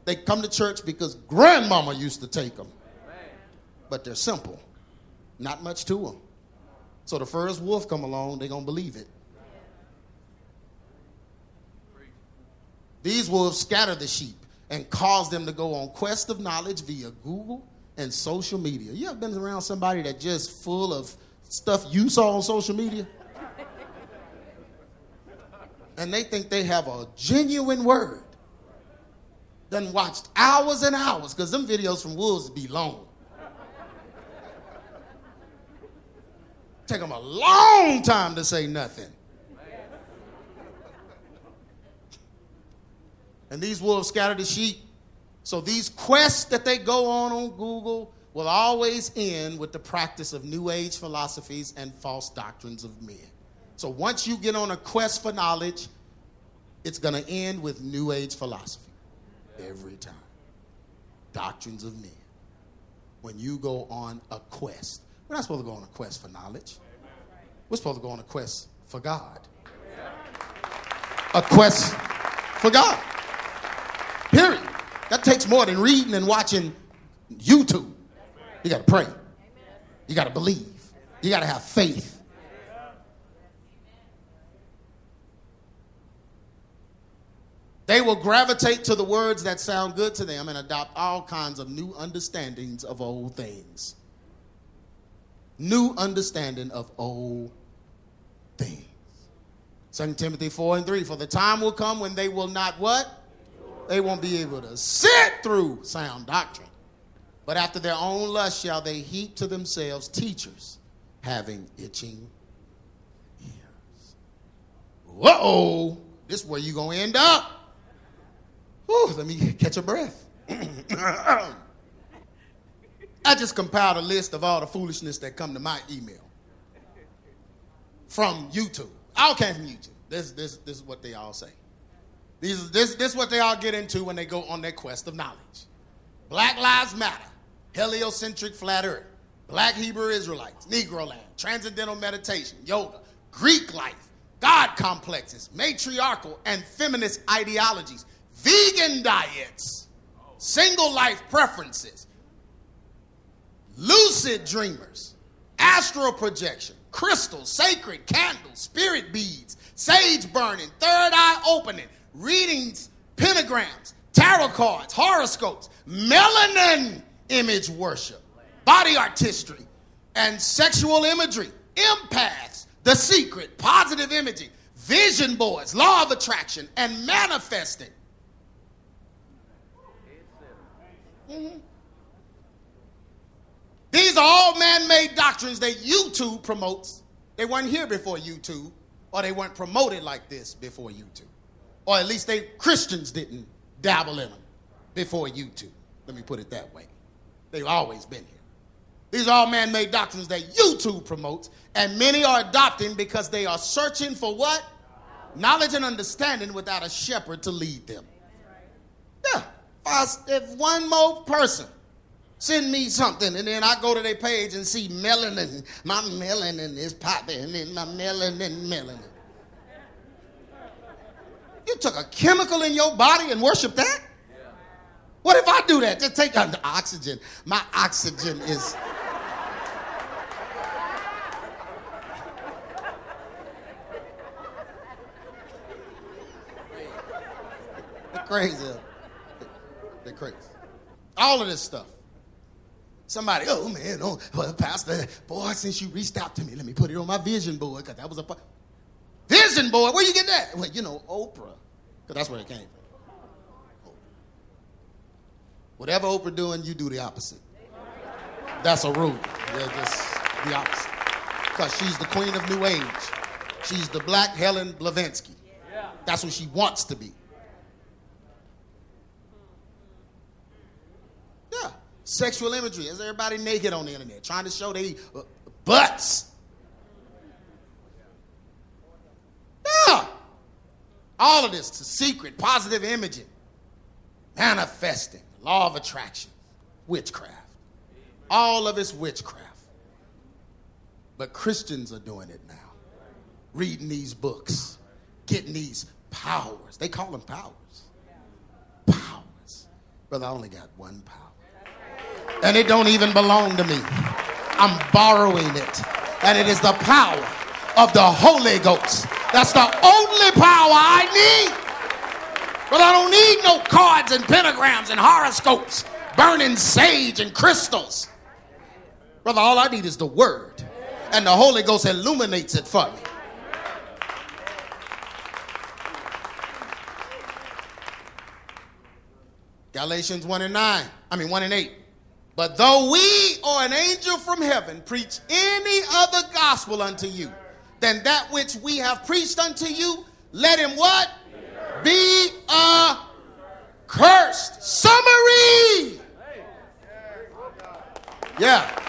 They come to church because grandmama used to take them. But they're simple. Not much to them. So the first wolf come along, they're going to believe it. These wolves scatter the sheep and cause them to go on quest of knowledge via Google and social media. You ever been around somebody that just full of stuff you saw on social media? And they think they have a genuine word. Done watched hours and hours, because them videos from wolves be long. Take them a long time to say nothing. And these wolves scatter the sheep. So these quests that they go on on Google will always end with the practice of New Age philosophies and false doctrines of men. So once you get on a quest for knowledge, it's going to end with New Age philosophy every time. Doctrines of men. When you go on a quest, we're not supposed to go on a quest for knowledge. We're supposed to go on a quest for God. A quest for God. Period. That takes more than reading and watching YouTube. You got to pray. You got to believe. You got to have faith. They will gravitate to the words that sound good to them and adopt all kinds of new understandings of old things. New understanding of old things. 2 Timothy 4 and 3. For the time will come when they will not what? They won't be able to sit through sound doctrine. But after their own lust shall they heap to themselves teachers having itching ears. Whoa, this is where you're going to end up. Whew, let me catch a breath. I just compiled a list of all the foolishness that come to my email from YouTube. All came from YouTube. This, this, this is what they all say. These, this, this is what they all get into when they go on their quest of knowledge. Black Lives Matter, heliocentric flat earth, black Hebrew Israelites, Negro land, transcendental meditation, yoga, Greek life, God complexes, matriarchal and feminist ideologies, vegan diets, single life preferences, lucid dreamers, astral projection, crystals, sacred candles, spirit beads, sage burning, third eye opening, readings, pentagrams, tarot cards, horoscopes, melanin image worship, body artistry, and sexual imagery, empaths, the secret, positive imaging, vision boards, law of attraction, and manifesting. Mm-hmm. These are all man made doctrines that YouTube promotes. They weren't here before YouTube, or they weren't promoted like this before YouTube. Or at least they Christians didn't dabble in them before YouTube. Let me put it that way. They've always been here. These are all man made doctrines that YouTube promotes, and many are adopting because they are searching for what? Knowledge and understanding without a shepherd to lead them. Yeah. If one more person send me something, and then I go to their page and see melanin, my melanin is popping, and my melanin, melanin. You took a chemical in your body and worship that? What if I do that? Just take uh, oxygen. My oxygen is. Crazy. They're crazy. All of this stuff. Somebody, oh man, oh, well, Pastor, boy, since you reached out to me, let me put it on my vision board because that was a. Vision board, where you get that? Well, you know, Oprah, because that's where it came from. Whatever Oprah doing, you do the opposite. That's a rule. They're just the opposite. Because she's the queen of New Age. She's the black Helen Blavatsky. That's what she wants to be. Yeah. Sexual imagery. Is everybody naked on the internet trying to show they uh, butts? Yeah. All of this to secret, positive imaging, manifesting, law of attraction, witchcraft. All of it's witchcraft. But Christians are doing it now. Reading these books, getting these powers. They call them powers. Powers. Brother, I only got one power. And it don't even belong to me. I'm borrowing it. And it is the power of the Holy Ghost. That's the only power I need. But I don't need no cards and pentagrams and horoscopes, burning sage and crystals. Brother, all I need is the word. And the Holy Ghost illuminates it for me. Galatians 1 and 9. I mean 1 and 8. But though we or an angel from heaven preach any other gospel unto you than that which we have preached unto you, let him what? Be accursed. Summary. Yeah.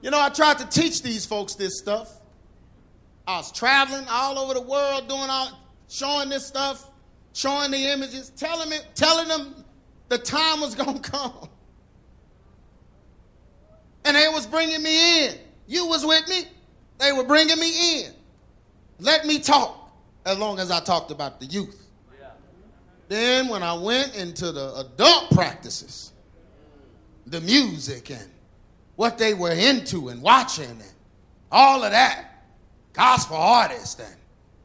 You know, I tried to teach these folks this stuff. I was traveling all over the world doing all, showing this stuff, showing the images, telling me, telling them the time was gonna come. And they was bringing me in. You was with me. They were bringing me in. Let me talk as long as I talked about the youth. Yeah. Then when I went into the adult practices, the music and what they were into and watching and all of that, gospel artists and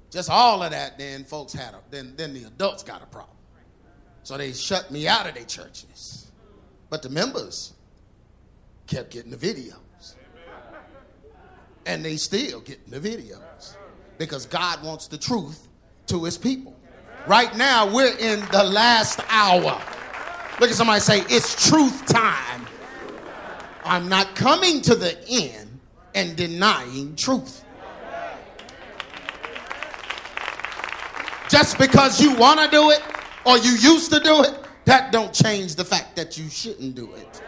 just all of that, then folks had a, then, then the adults got a problem. So they shut me out of their churches. But the members kept getting the videos. And they still getting the videos. Because God wants the truth to his people. Right now, we're in the last hour. Look at somebody say, It's truth time. I'm not coming to the end and denying truth. Just because you want to do it or you used to do it, that don't change the fact that you shouldn't do it.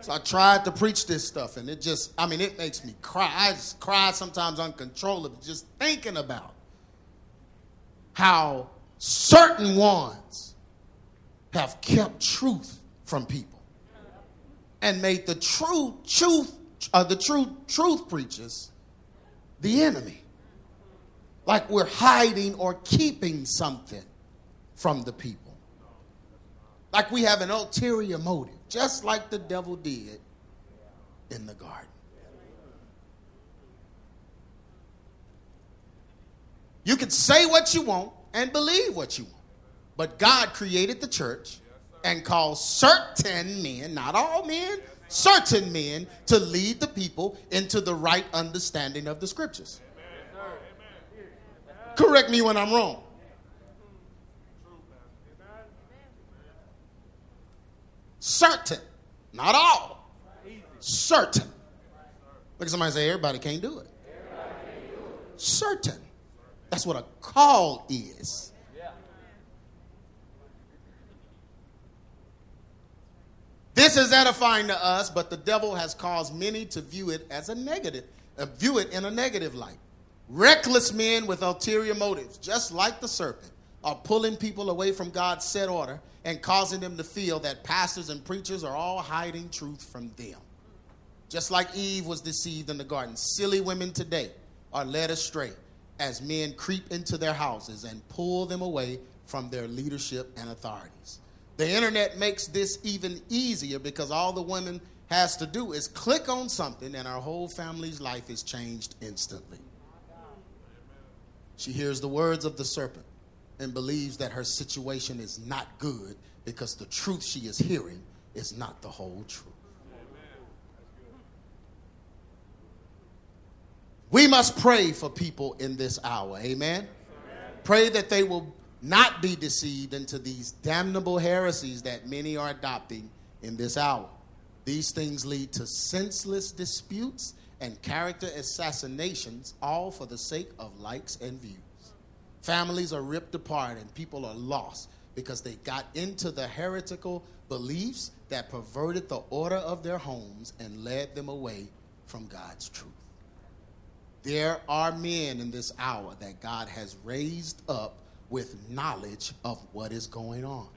So I tried to preach this stuff, and it just, I mean, it makes me cry. I just cry sometimes uncontrollably just thinking about how certain ones have kept truth from people and made the true truth, uh, the true truth preachers the enemy like we're hiding or keeping something from the people. Like we have an ulterior motive, just like the devil did in the garden. You can say what you want and believe what you want, but God created the church and called certain men, not all men, certain men, to lead the people into the right understanding of the scriptures. Correct me when I'm wrong. Certain, not all. Certain. Look at somebody say, everybody can't do it. Certain. That's what a call is. This is edifying to us, but the devil has caused many to view it as a negative, uh, view it in a negative light. Reckless men with ulterior motives, just like the serpent, are pulling people away from God's set order and causing them to feel that pastors and preachers are all hiding truth from them. Just like Eve was deceived in the garden, silly women today are led astray as men creep into their houses and pull them away from their leadership and authorities. The internet makes this even easier because all the woman has to do is click on something and our whole family's life is changed instantly. She hears the words of the serpent and believes that her situation is not good because the truth she is hearing is not the whole truth. We must pray for people in this hour. Amen. Pray that they will not be deceived into these damnable heresies that many are adopting in this hour. These things lead to senseless disputes and character assassinations, all for the sake of likes and views. Families are ripped apart and people are lost because they got into the heretical beliefs that perverted the order of their homes and led them away from God's truth. There are men in this hour that God has raised up with knowledge of what is going on.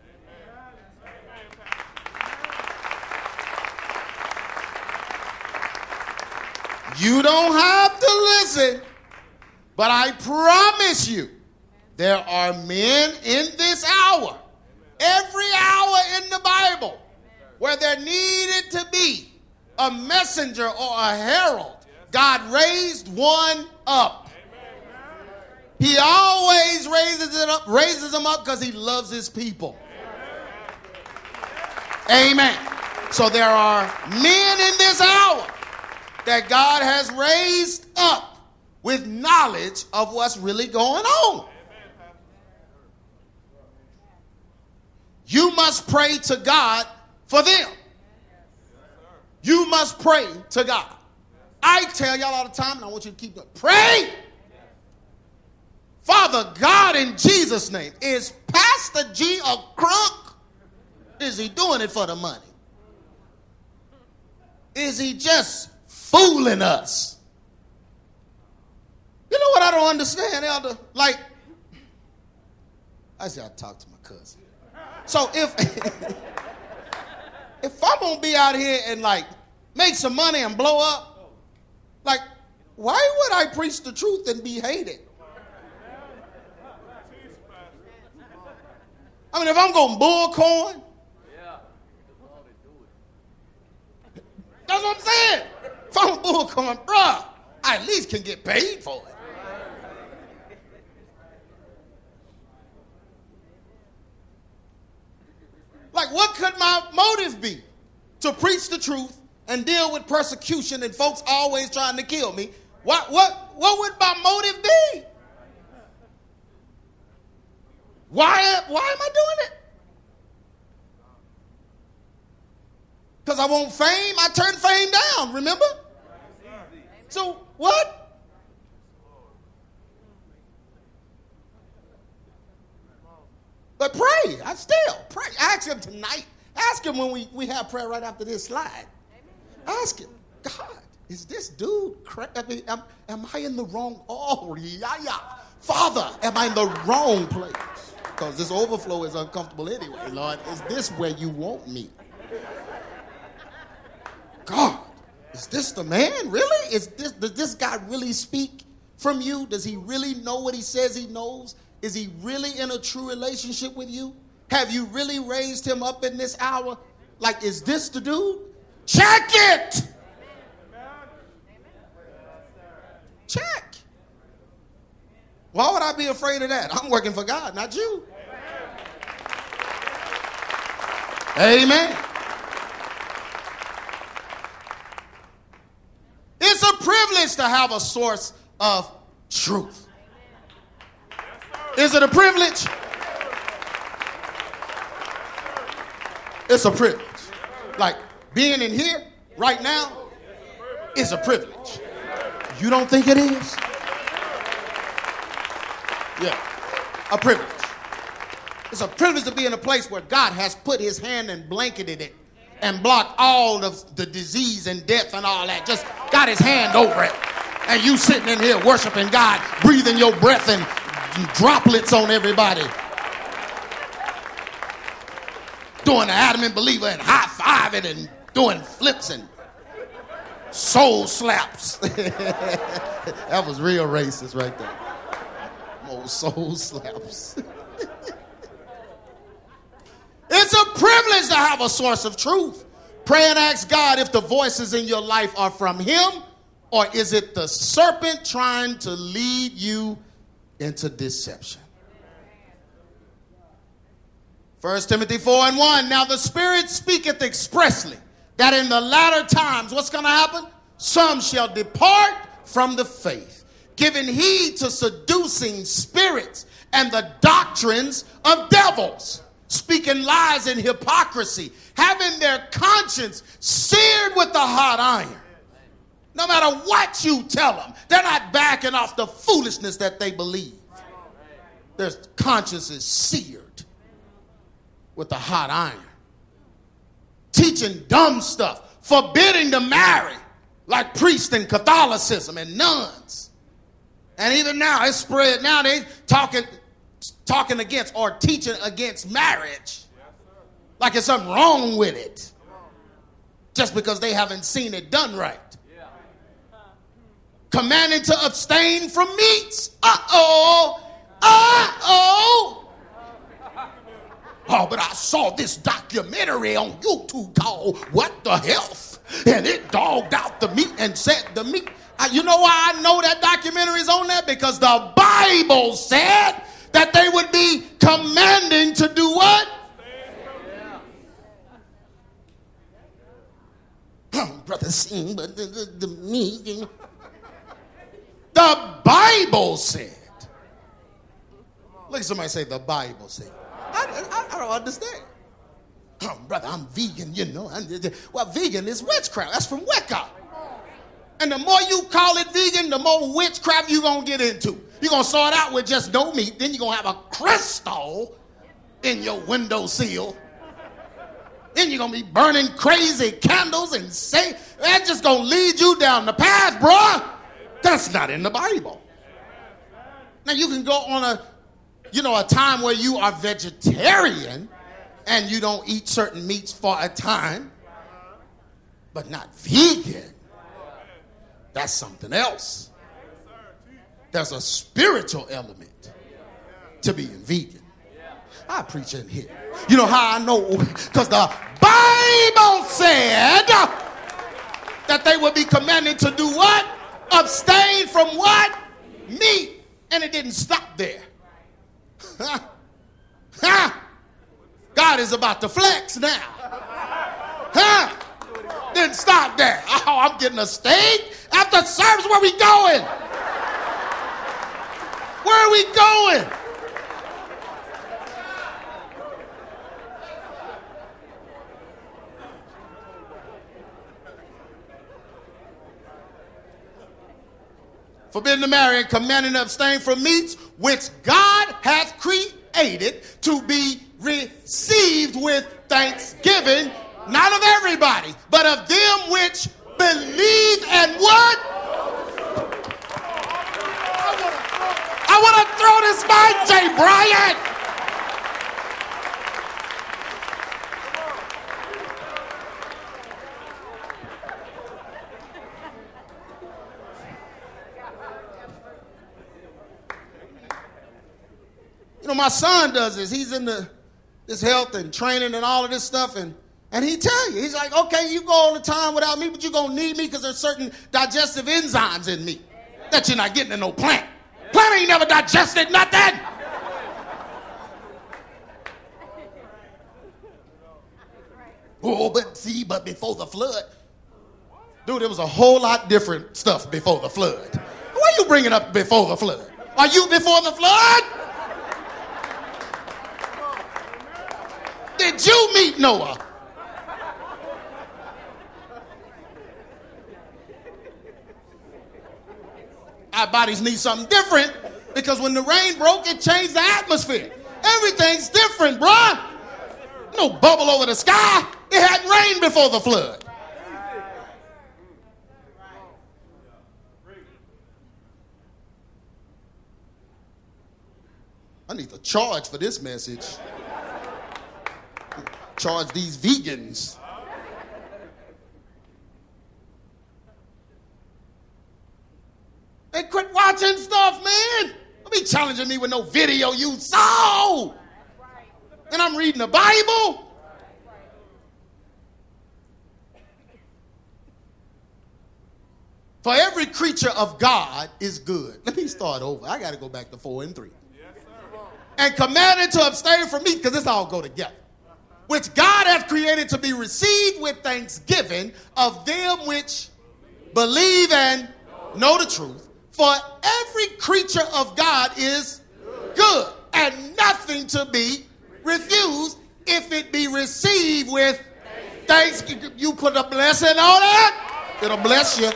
You don't have to listen, but I promise you, there are men in this hour, every hour in the Bible, where there needed to be a messenger or a herald. God raised one up. He always raises it up, raises them up because he loves his people. Amen. So there are men in this hour that God has raised up with knowledge of what's really going on. You must pray to God for them. You must pray to God. I tell y'all all the time, and I want you to keep it. Pray. Father God, in Jesus' name, is Pastor G a crook? Is he doing it for the money? Is he just fooling us? You know what I don't understand, Elder? Like, I said I talk to my cousin. So if if I'm gonna be out here and like make some money and blow up, like, why would I preach the truth and be hated? I mean, if I'm going to bull coin, that's what I'm saying. I'm bull coin, bruh, I at least can get paid for it. Like, what could my motive be? To preach the truth and deal with persecution and folks always trying to kill me. What, what, what would my motive be? Why, why am I doing it? Because I want fame. I turned fame down, remember? So, what? But pray. I still pray. Ask him tonight. Ask him when we, we have prayer right after this slide. Ask him, God, is this dude cra- I mean, am, am I in the wrong? Oh, yeah, yeah. Father, am I in the wrong place? Because this overflow is uncomfortable anyway, Lord. Is this where you want me? God, is this the man? Really? Is this does this guy really speak from you? Does he really know what he says he knows? Is he really in a true relationship with you? Have you really raised him up in this hour? Like, is this the dude? Check it. Check. Why would I be afraid of that? I'm working for God, not you. Amen. It's a privilege to have a source of truth. Is it a privilege? It's a privilege. Like being in here right now is a privilege. You don't think it is? Yeah, a privilege. It's a privilege to be in a place where God has put his hand and blanketed it and blocked all of the disease and death and all that. Just got his hand over it. And you sitting in here worshiping God, breathing your breath and droplets on everybody. Doing the adamant believer and high fiving and doing flips and soul slaps. that was real racist right there. More soul slaps. it's a privilege to have a source of truth. Pray and ask God if the voices in your life are from Him or is it the serpent trying to lead you into deception. 1 Timothy 4 and 1. Now the Spirit speaketh expressly that in the latter times, what's going to happen? Some shall depart from the faith, giving heed to seducing spirits and the doctrines of devils, speaking lies and hypocrisy, having their conscience seared with the hot iron. No matter what you tell them, they're not backing off the foolishness that they believe. Their conscience is seared with the hot iron. Teaching dumb stuff, forbidding to marry, like priests in Catholicism and nuns. And even now, it's spread. Now they talking, talking against or teaching against marriage, like it's something wrong with it, just because they haven't seen it done right commanding to abstain from meats. Uh oh. Uh oh. Oh, but I saw this documentary on YouTube called What the Health? And it dogged out the meat and said the meat. You know why I know that documentary is on that? Because the Bible said that they would be commanding to do what? Oh, brother, sing, but the, the, the meat. The Bible said. Look at somebody say, the Bible said. I, I, I don't understand. Oh, brother, I'm vegan, you know. well, vegan is witchcraft. That's from Wicca. And the more you call it vegan, the more witchcraft you're going to get into. You're going to start out with just no meat. Then you're going to have a crystal in your windowsill. Then you're going to be burning crazy candles and say, that's just going to lead you down the path, bruh. That's not in the Bible. Now you can go on a, you know, a time where you are vegetarian and you don't eat certain meats for a time, but not vegan. That's something else. There's a spiritual element to being vegan. I preach in here. You know how I know? Because the Bible said that they would be commanded to do what? abstain from what? Meat. And it didn't stop there. Huh? God is about to flex now. Huh? Didn't stop there. Oh, I'm getting a steak after service. Where we going? Where are we going? forbidden to marry, and commanding to abstain from meats which God hath created to be received with thanksgiving, not of everybody, but of them which believe and what? I want to throw this mic, Jay Bryant. You know, my son does this. He's in the this health and training and all of this stuff, and and he tell you, he's like, okay, you go all the time without me, but you're gonna need me because there's certain digestive enzymes in me that you're not getting in no plant. Plant ain't never digested nothing. Oh, but see, but before the flood, dude, it was a whole lot different stuff before the flood. Why are you bringing up before the flood? Are you before the flood? did you meet Noah? Our bodies need something different because when the rain broke, it changed the atmosphere. Everything's different, bruh. No bubble over the sky. It hadn't rained before the flood. I need to charge for this message charge these vegans. They quit watching stuff, man. Don't be challenging me with no video you saw. And I'm reading the Bible. For every creature of God is good. Let me start over. I got to go back to four and three. and commanded to abstain from meat, because this all go together which God hath created to be received with thanksgiving of them which believe and Know the truth. For every creature of God is good, and nothing to be refused if it be received with thanks. You put a blessing on it, it'll bless you.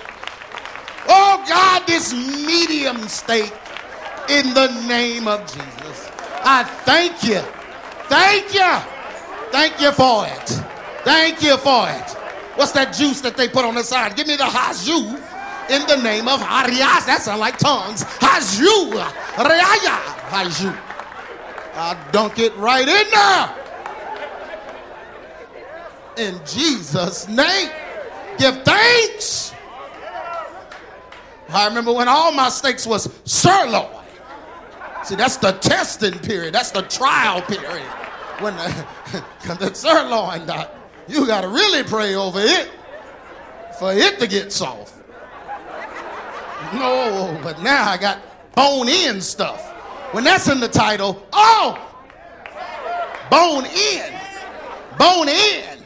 Oh God, this medium state in the name of Jesus. I thank you. Thank you. Thank you for it. Thank you for it. What's that juice that they put on the side? Give me the haju in the name of Arias. That sounds like tongues. Haju. Reaya. Haju. I dunk it right in there. In Jesus' name. Give thanks. I remember when all my steaks was sirloin. See, that's the testing period. That's the trial period. When the, the sirloin, you got to really pray over it for it to get soft. No, but now I got bone in stuff. When that's in the title, oh, bone in, bone in.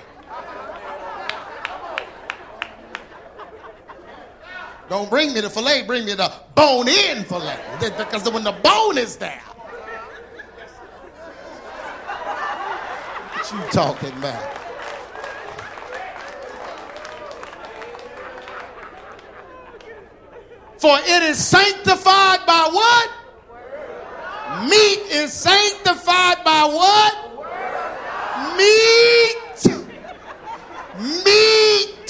Don't bring me the filet, bring me the bone in filet. Because when the bone is there. What you talking about? For it is sanctified by what? Meat is sanctified by what? Meat. Meat.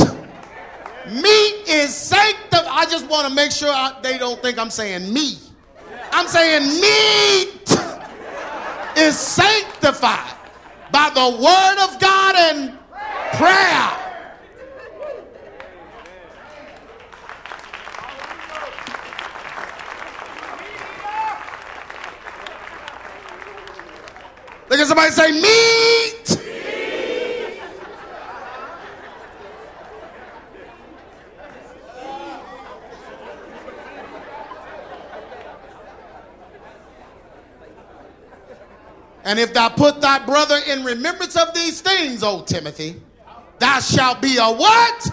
Meat is sanctified. I just want to make sure I, they don't think I'm saying me. I'm saying meat is sanctified by the word of God and prayer. Look at somebody say, meat. And if thou put thy brother in remembrance of these things, O Timothy, thou shalt be a what?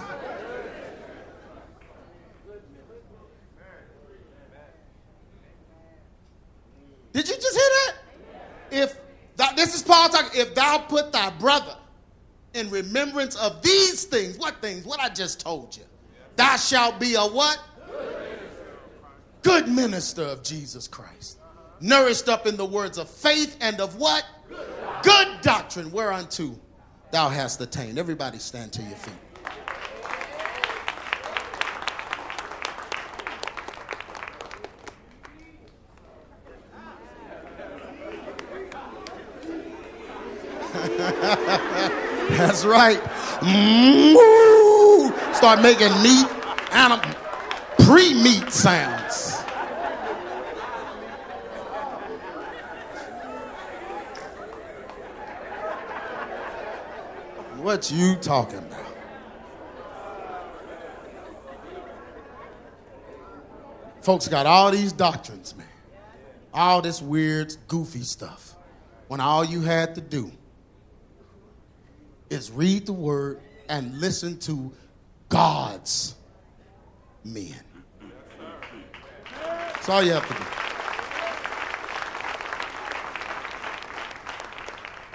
Did you just hear that? If this is Paul talking, if thou put thy brother in remembrance of these things, what things? What I just told you. Thou shalt be a what? Good minister of Jesus Christ. Nourished up in the words of faith and of what? Good doctrine, whereunto thou hast attained. Everybody stand to your feet. That's right. Start making meat, animal, pre-meat sounds. What you talking about? Folks got all these doctrines, man. All this weird, goofy stuff. When all you had to do is read the word and listen to God's men. That's all you have to do.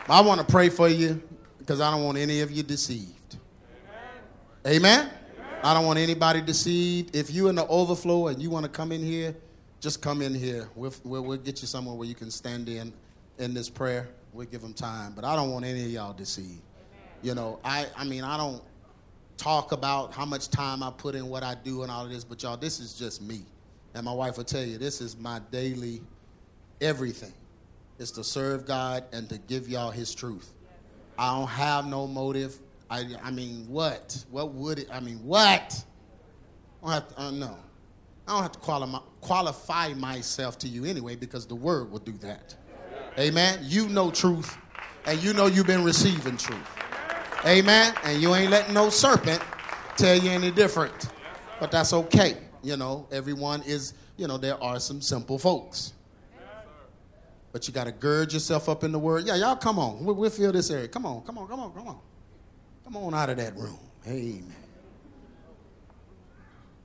I want to pray for you because I don't want any of you deceived. Amen? I don't want anybody deceived. If you're in the overflow and you want to come in here, just come in here. We'll, we'll, we'll get you somewhere where you can stand in in this prayer. We'll give them time. But I don't want any of y'all deceived. You know, I, I mean, I don't talk about how much time I put in what I do and all of this, but y'all, this is just me. And my wife will tell you, this is my daily everything. Is to serve God and to give y'all his truth. I don't have no motive. I, I mean, what? What would it? I mean, what? I don't have to, uh, no. I don't have to qualify myself to you anyway because the word will do that. Amen. You know truth, and you know you've been receiving truth. Amen. And you ain't letting no serpent tell you any different. But that's okay. You know, everyone is, you know, there are some simple folks. But you got to gird yourself up in the word. Yeah, y'all come on. We'll, this area. Come on, come on, come on, come on. Come on out of that room. Amen.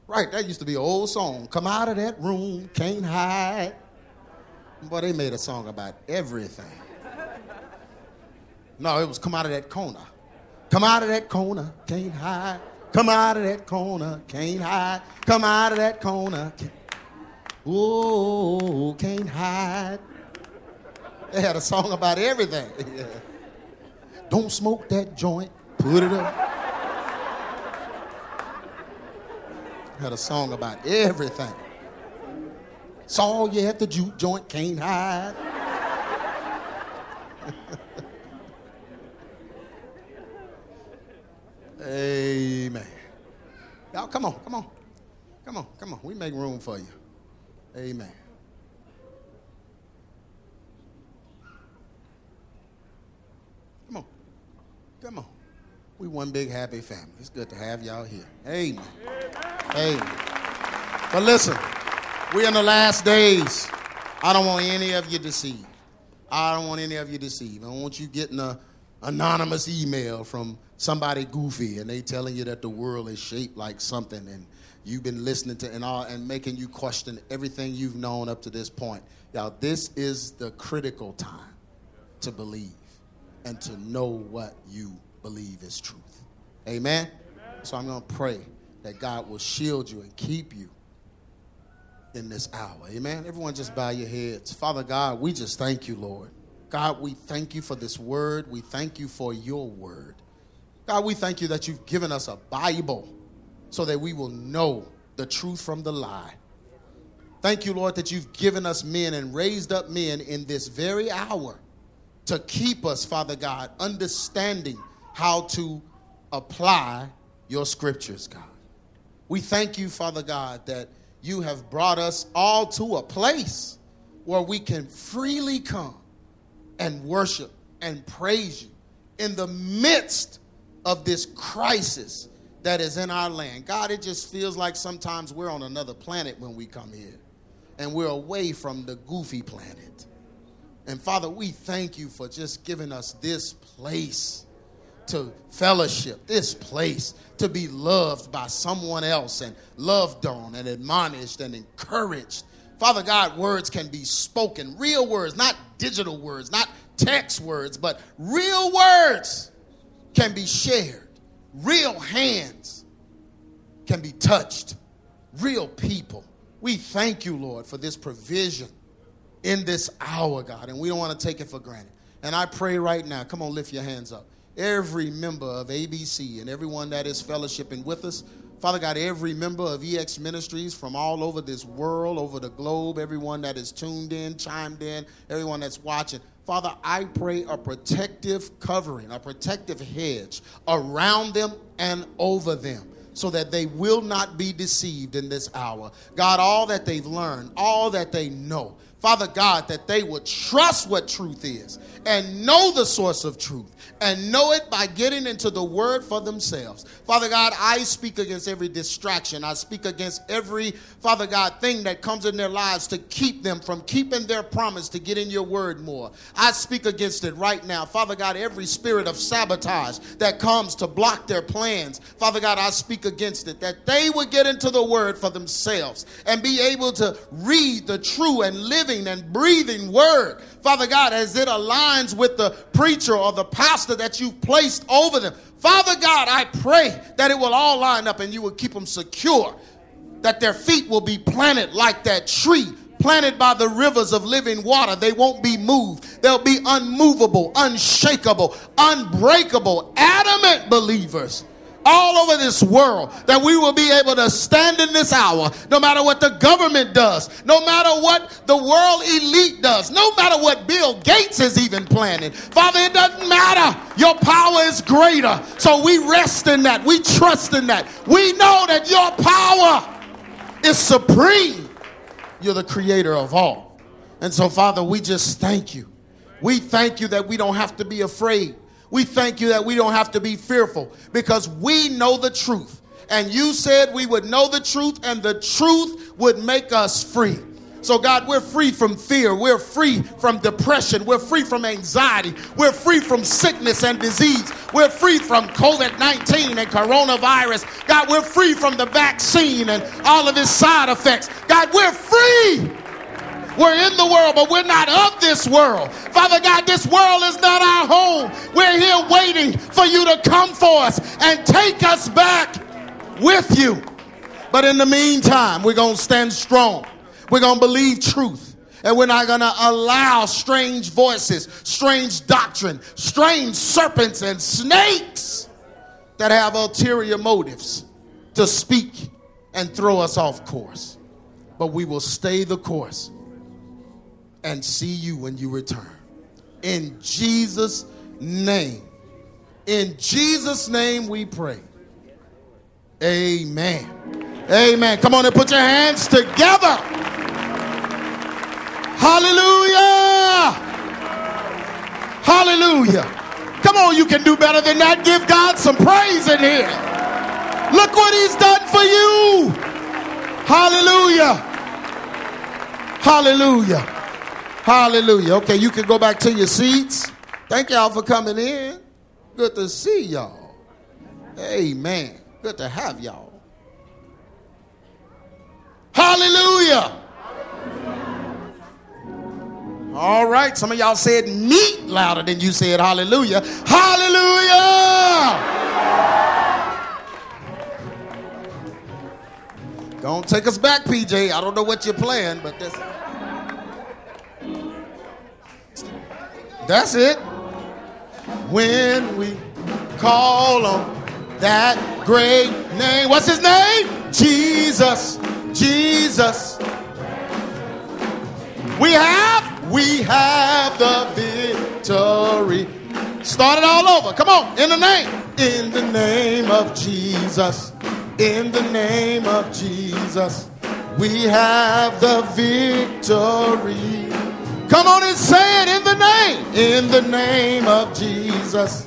Right, that used to be an old song. Come out of that room, can't hide. Boy, they made a song about everything. No, it was come out of that corner. Come out of that corner, can't hide. Come out of that corner, can't hide. Come out of that corner. Oh, can't hide. They had a song about everything. yeah. Don't smoke that joint. Put it up. Had a song about everything. Saw you at the juke joint, can't hide. Amen. Y'all, come on, come on. Come on, come on. We make room for you. Amen. Come on. Come on. We one big happy family. It's good to have y'all here. Amen. Amen. But listen, we're in the last days. I don't want any of you deceived. I don't want any of you deceived. I don't want you getting a anonymous email from somebody goofy and they telling you that the world is shaped like something and you've been listening to and all and making you question everything you've known up to this point. Y'all, this is the critical time to believe and to know what you believe is truth. Amen. Amen. So I'm going to pray that God will shield you and keep you in this hour. Amen. Everyone just bow your heads. Father God, we just thank you, Lord. God, we thank you for this word. We thank you for your word. God, we thank you that you've given us a Bible so that we will know the truth from the lie. Thank you, Lord, that you've given us men and raised up men in this very hour to keep us, Father God, understanding how to apply your scriptures, God. We thank you, Father God, that you have brought us all to a place where we can freely come and worship and praise you in the midst of this crisis that is in our land. God, it just feels like sometimes we're on another planet when we come here and we're away from the goofy planet. And Father, we thank you for just giving us this place to fellowship, this place to be loved by someone else and loved on and admonished and encouraged Father God, words can be spoken, real words, not digital words, not text words, but real words can be shared. Real hands can be touched. Real people. We thank you, Lord, for this provision in this hour, God, and we don't want to take it for granted. And I pray right now, come on, lift your hands up. Every member of ABC and everyone that is fellowshipping with us, Father God, every member of EX Ministries from all over this world, over the globe, everyone that is tuned in, chimed in, everyone that's watching, Father, I pray a protective covering, a protective hedge around them and over them so that they will not be deceived in this hour. God, all that they've learned, all that they know, Father God, that they would trust what truth is and know the source of truth and know it by getting into the word for themselves. Father God, I speak against every distraction. I speak against every, Father God, thing that comes in their lives to keep them from keeping their promise to get in your word more. I speak against it right now. Father God, every spirit of sabotage that comes to block their plans, Father God, I speak against it, that they would get into the word for themselves and be able to read the true and living and breathing word Father God, as it aligns with the preacher or the pastor that you've placed over them. Father God, I pray that it will all line up and you will keep them secure, that their feet will be planted like that tree planted by the rivers of living water. They won't be moved. They'll be unmovable, unshakable, unbreakable, adamant believers all over this world that we will be able to stand in this hour no matter what the government does, no matter what the world elite does, no matter what Bill Gates is even planning. Father, it doesn't matter. Your power is greater. So we rest in that. We trust in that. We know that your power is supreme. You're the creator of all. And so, Father, we just thank you. We thank you that we don't have to be afraid we thank you that we don't have to be fearful because we know the truth. And you said we would know the truth and the truth would make us free. So, God, we're free from fear. We're free from depression. We're free from anxiety. We're free from sickness and disease. We're free from COVID 19 and coronavirus. God, we're free from the vaccine and all of its side effects. God, we're free. We're in the world, but we're not of this world. Father God, this world is not our home. We're here waiting for you to come for us and take us back with you. But in the meantime, we're going to stand strong. We're going to believe truth. And we're not going to allow strange voices, strange doctrine, strange serpents and snakes that have ulterior motives to speak and throw us off course. But we will stay the course and see you when you return. In Jesus' name. In Jesus' name we pray. Amen. Amen. Come on and put your hands together. Hallelujah. Hallelujah. Come on, you can do better than that. Give God some praise in here. Look what He's done for you. Hallelujah. Hallelujah. Hallelujah. Okay, you can go back to your seats. Thank y'all for coming in. Good to see y'all. Amen. Good to have y'all. Hallelujah. All right, some of y'all said meat louder than you said hallelujah. Hallelujah. Don't take us back, PJ. I don't know what you're playing, but that's That's it. When we call on that great name. What's his name? Jesus. Jesus. We have, we have the victory. Start it all over. Come on. In the name. In the name of Jesus. In the name of Jesus. We have the victory. Come on and say it in the name. In the name of Jesus.